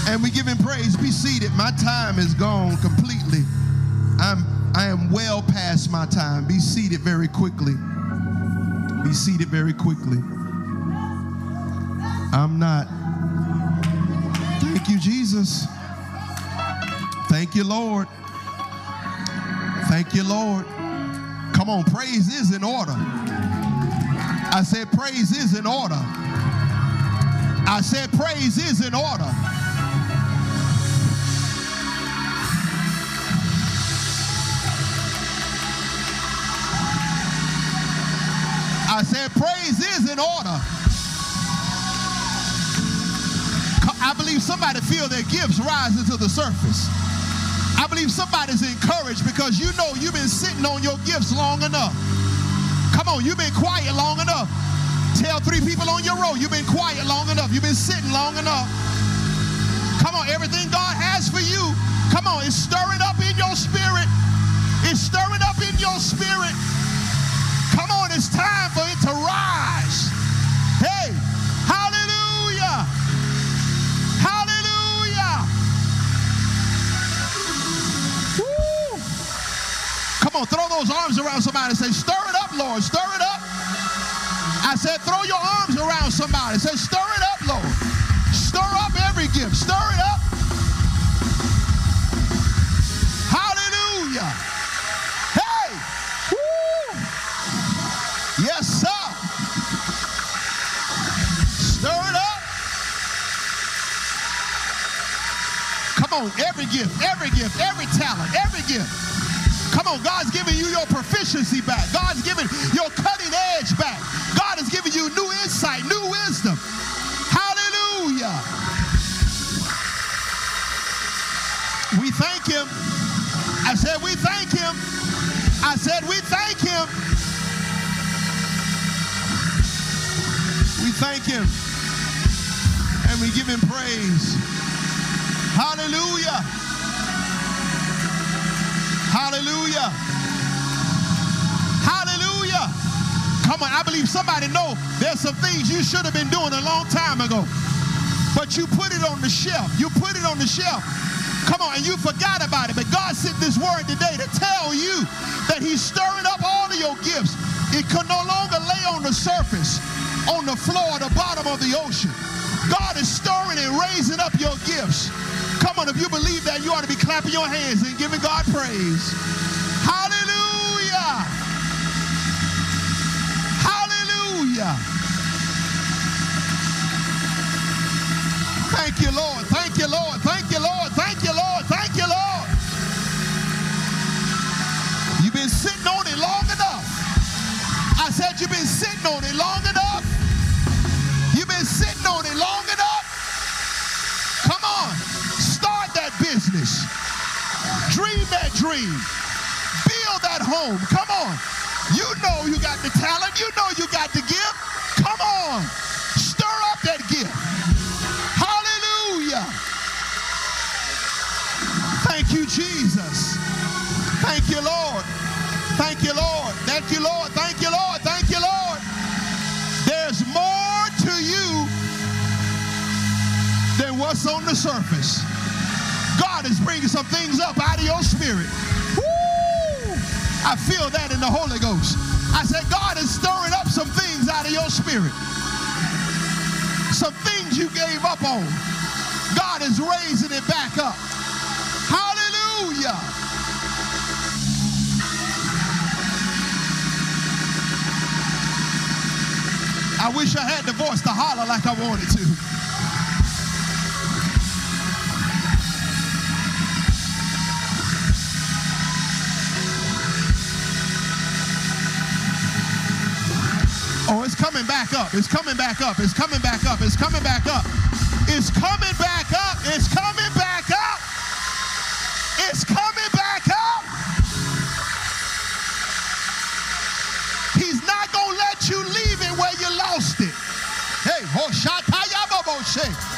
and we give him praise. Be seated. My time is gone completely. I'm well past my time. Be seated very quickly. Be seated very quickly. I'm not. Thank you, Jesus. Thank you, Lord. Thank you, Lord. Come on, praise is in order. I said, praise is in order. I said, praise is in order. I said, praise is in order. I believe somebody feel their gifts rising to the surface. I believe somebody's encouraged because you know you've been sitting on your gifts long enough. Come on, you've been quiet long enough. Tell three people on your row, you've been quiet long enough. You've been sitting long enough. Come on, everything God has for you, come on, it's stirring up in your spirit. It's stirring up in your spirit. It's time for it to rise. Hey, hallelujah. Hallelujah. Woo. Come on, throw those arms around somebody and say, Stir it up, Lord. Stir it up. I said, throw your arms around somebody. Say, stir it up, Lord. Stir up every gift. Stir it up. On, every gift, every gift, every talent, every gift. Come on, God's giving you your proficiency back. God's giving your cutting edge back. God is giving you new insight, new wisdom. Hallelujah. We thank him. I said, we thank him. I said, we thank him. We thank him. And we give him praise. Hallelujah. Hallelujah. Hallelujah. Come on, I believe somebody know there's some things you should have been doing a long time ago. But you put it on the shelf. You put it on the shelf. Come on, and you forgot about it. But God sent this word today to tell you that He's stirring up all of your gifts. It could no longer lay on the surface, on the floor, the bottom of the ocean. God is stirring and raising up your gifts. Come on, if you believe that, you ought to be clapping your hands and giving God praise. Hallelujah. Hallelujah. Thank you, Lord. Thank you, Lord. Thank you, Lord. Thank you, Lord. Thank you, Lord. You've been sitting on it long enough. I said you've been sitting on it long enough. You've been sitting on it long enough. Business. Dream that dream. Build that home. Come on. You know you got the talent. You know you got the gift. Come on. Stir up that gift. Hallelujah. Thank you, Jesus. Thank you, Lord. Thank you, Lord. Thank you, Lord. Thank you, Lord. Thank you, Lord. There's more to you than what's on the surface. God is bringing some things up out of your spirit. Woo! I feel that in the Holy Ghost. I said, God is stirring up some things out of your spirit. Some things you gave up on. God is raising it back up. Hallelujah. I wish I had the voice to holler like I wanted to. Oh, it's coming back up. It's coming back up. It's coming back up. It's coming back up. It's coming back up. It's coming back up. It's coming back up. He's not going to let you leave it where you lost it. Hey, oh, Hoshatayababoshe.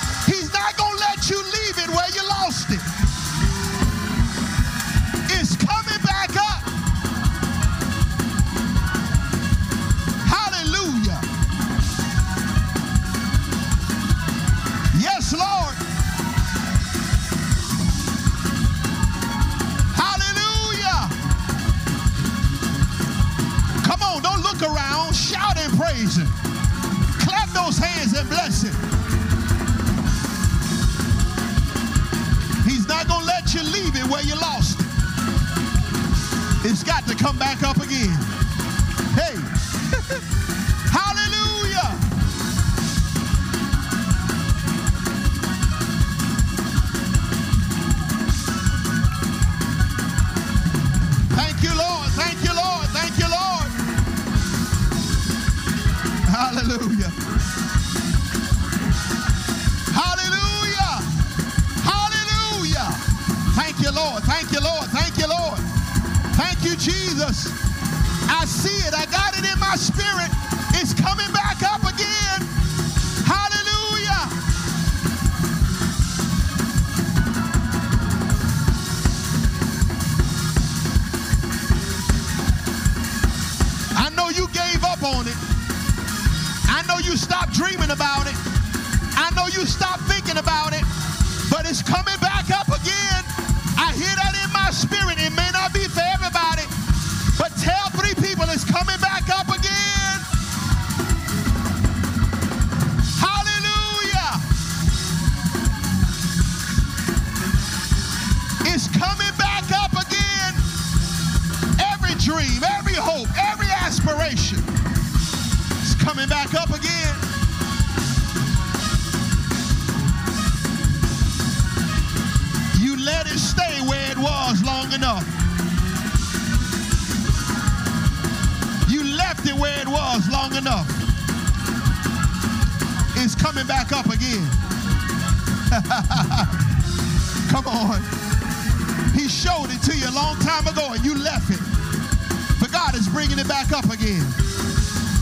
It back up again.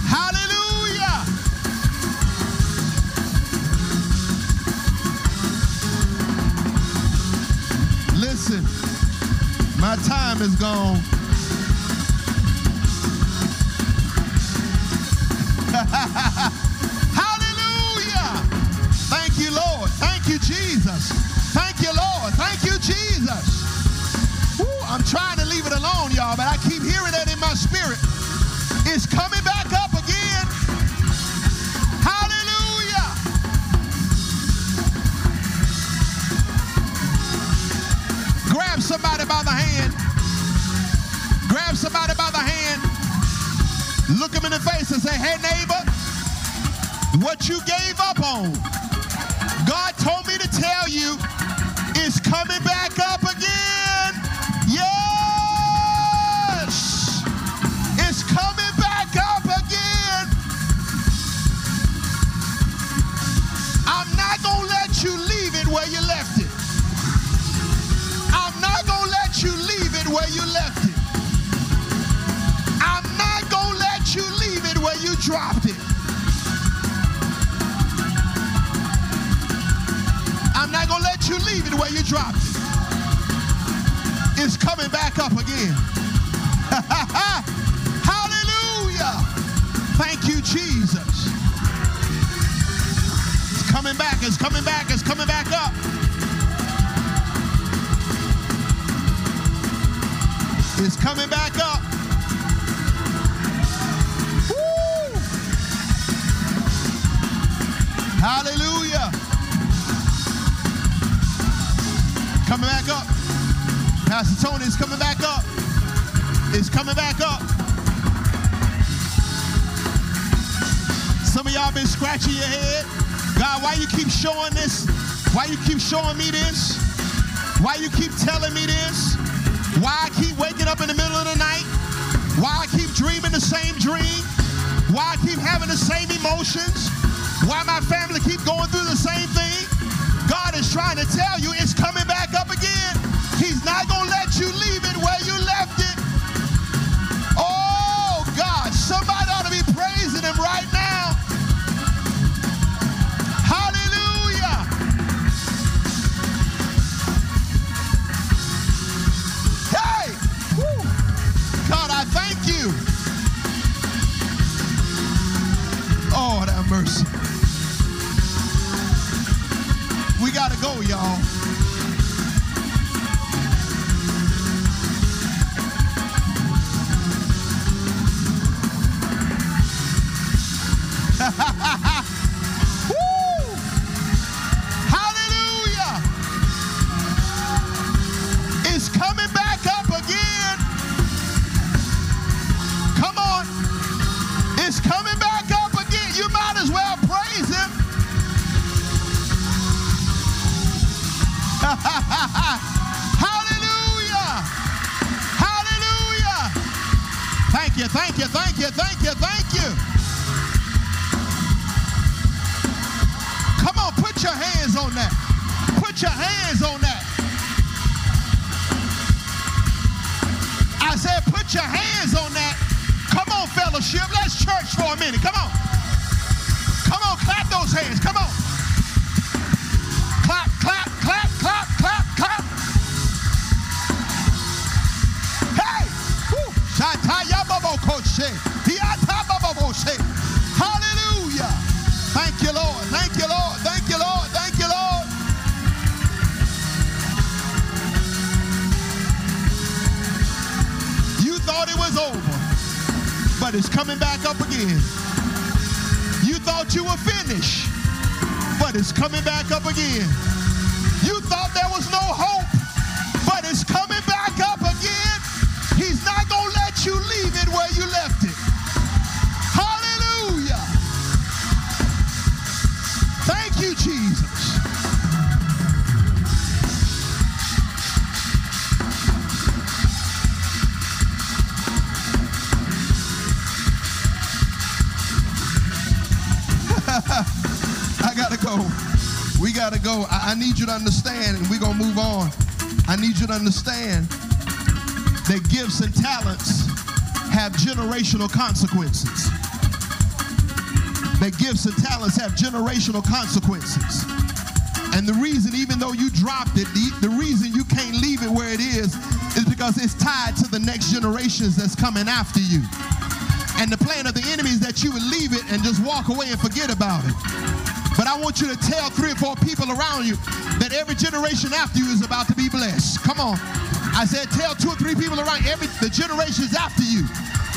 Hallelujah. Listen, my time is gone. Hallelujah. Thank you, Lord. Thank you, Jesus. Thank you, Lord. Thank you, Jesus. I'm trying to leave it alone, y'all, but I keep It's coming back up again. Hallelujah. Grab somebody by the hand. Grab somebody by the hand. Look them in the face and say, hey, neighbor, what you gave up on, God told me to tell you it's coming back up you left it. I'm not going to let you leave it where you dropped it. I'm not going to let you leave it where you dropped it. It's coming back up again. Hallelujah. Thank you, Jesus. It's coming back, it's coming back, it's coming back up. It's coming back up. Woo! Hallelujah. Coming back up. Pastor Tony is coming back up. It's coming back up. Some of y'all been scratching your head. God, why you keep showing this? Why you keep showing me this? Why you keep telling me this? Why I keep waking up in the middle of the night? Why I keep dreaming the same dream? Why I keep having the same emotions? Why my family keep going through the same thing? God is trying to tell you it's coming back up again. He's not going to let you leave you, Jesus. I gotta go. We gotta go. I, I need you to understand, and we're gonna move on. I need you to understand that gifts and talents have generational consequences. That gifts and talents have generational consequences. And the reason, even though you dropped it, the, the reason you can't leave it where it is, is because it's tied to the next generations that's coming after you. And the plan of the enemy is that you would leave it and just walk away and forget about it. But I want you to tell three or four people around you that every generation after you is about to be blessed. Come on. I said, tell two or three people around every the generations after you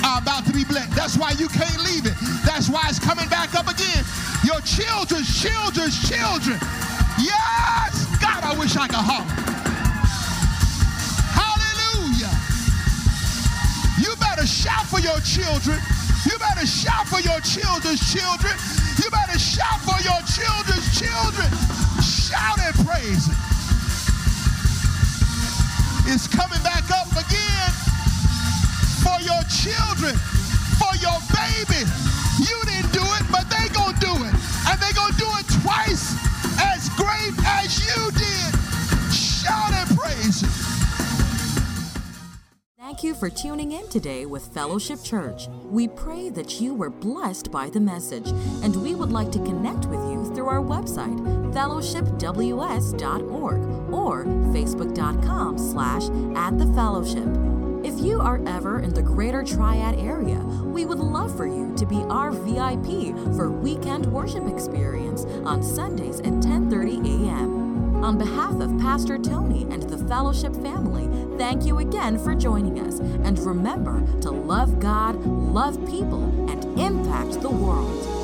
are about to be blessed. That's why you can't leave it. That's why it's coming back up again. Your children's children's children. Yes! God, I wish I could holler. Hallelujah. You better shout for your children. You better shout for your children's children. You better shout for your children's children. Shout and praise it. It's coming back up again for your children, for your baby. You didn't do it, but they gonna do it. And they gonna do it twice as great as you did. Shout and praise. Thank you for tuning in today with Fellowship Church. We pray that you were blessed by the message, and we would like to connect with you through our website, fellowshipws.org or facebook.com slash at the fellowship. If you are ever in the greater Triad area, we would love for you to be our VIP for weekend worship experience on Sundays at 10:30 a.m. On behalf of Pastor Tony and the fellowship family, thank you again for joining us. And remember to love God, love people, and impact the world.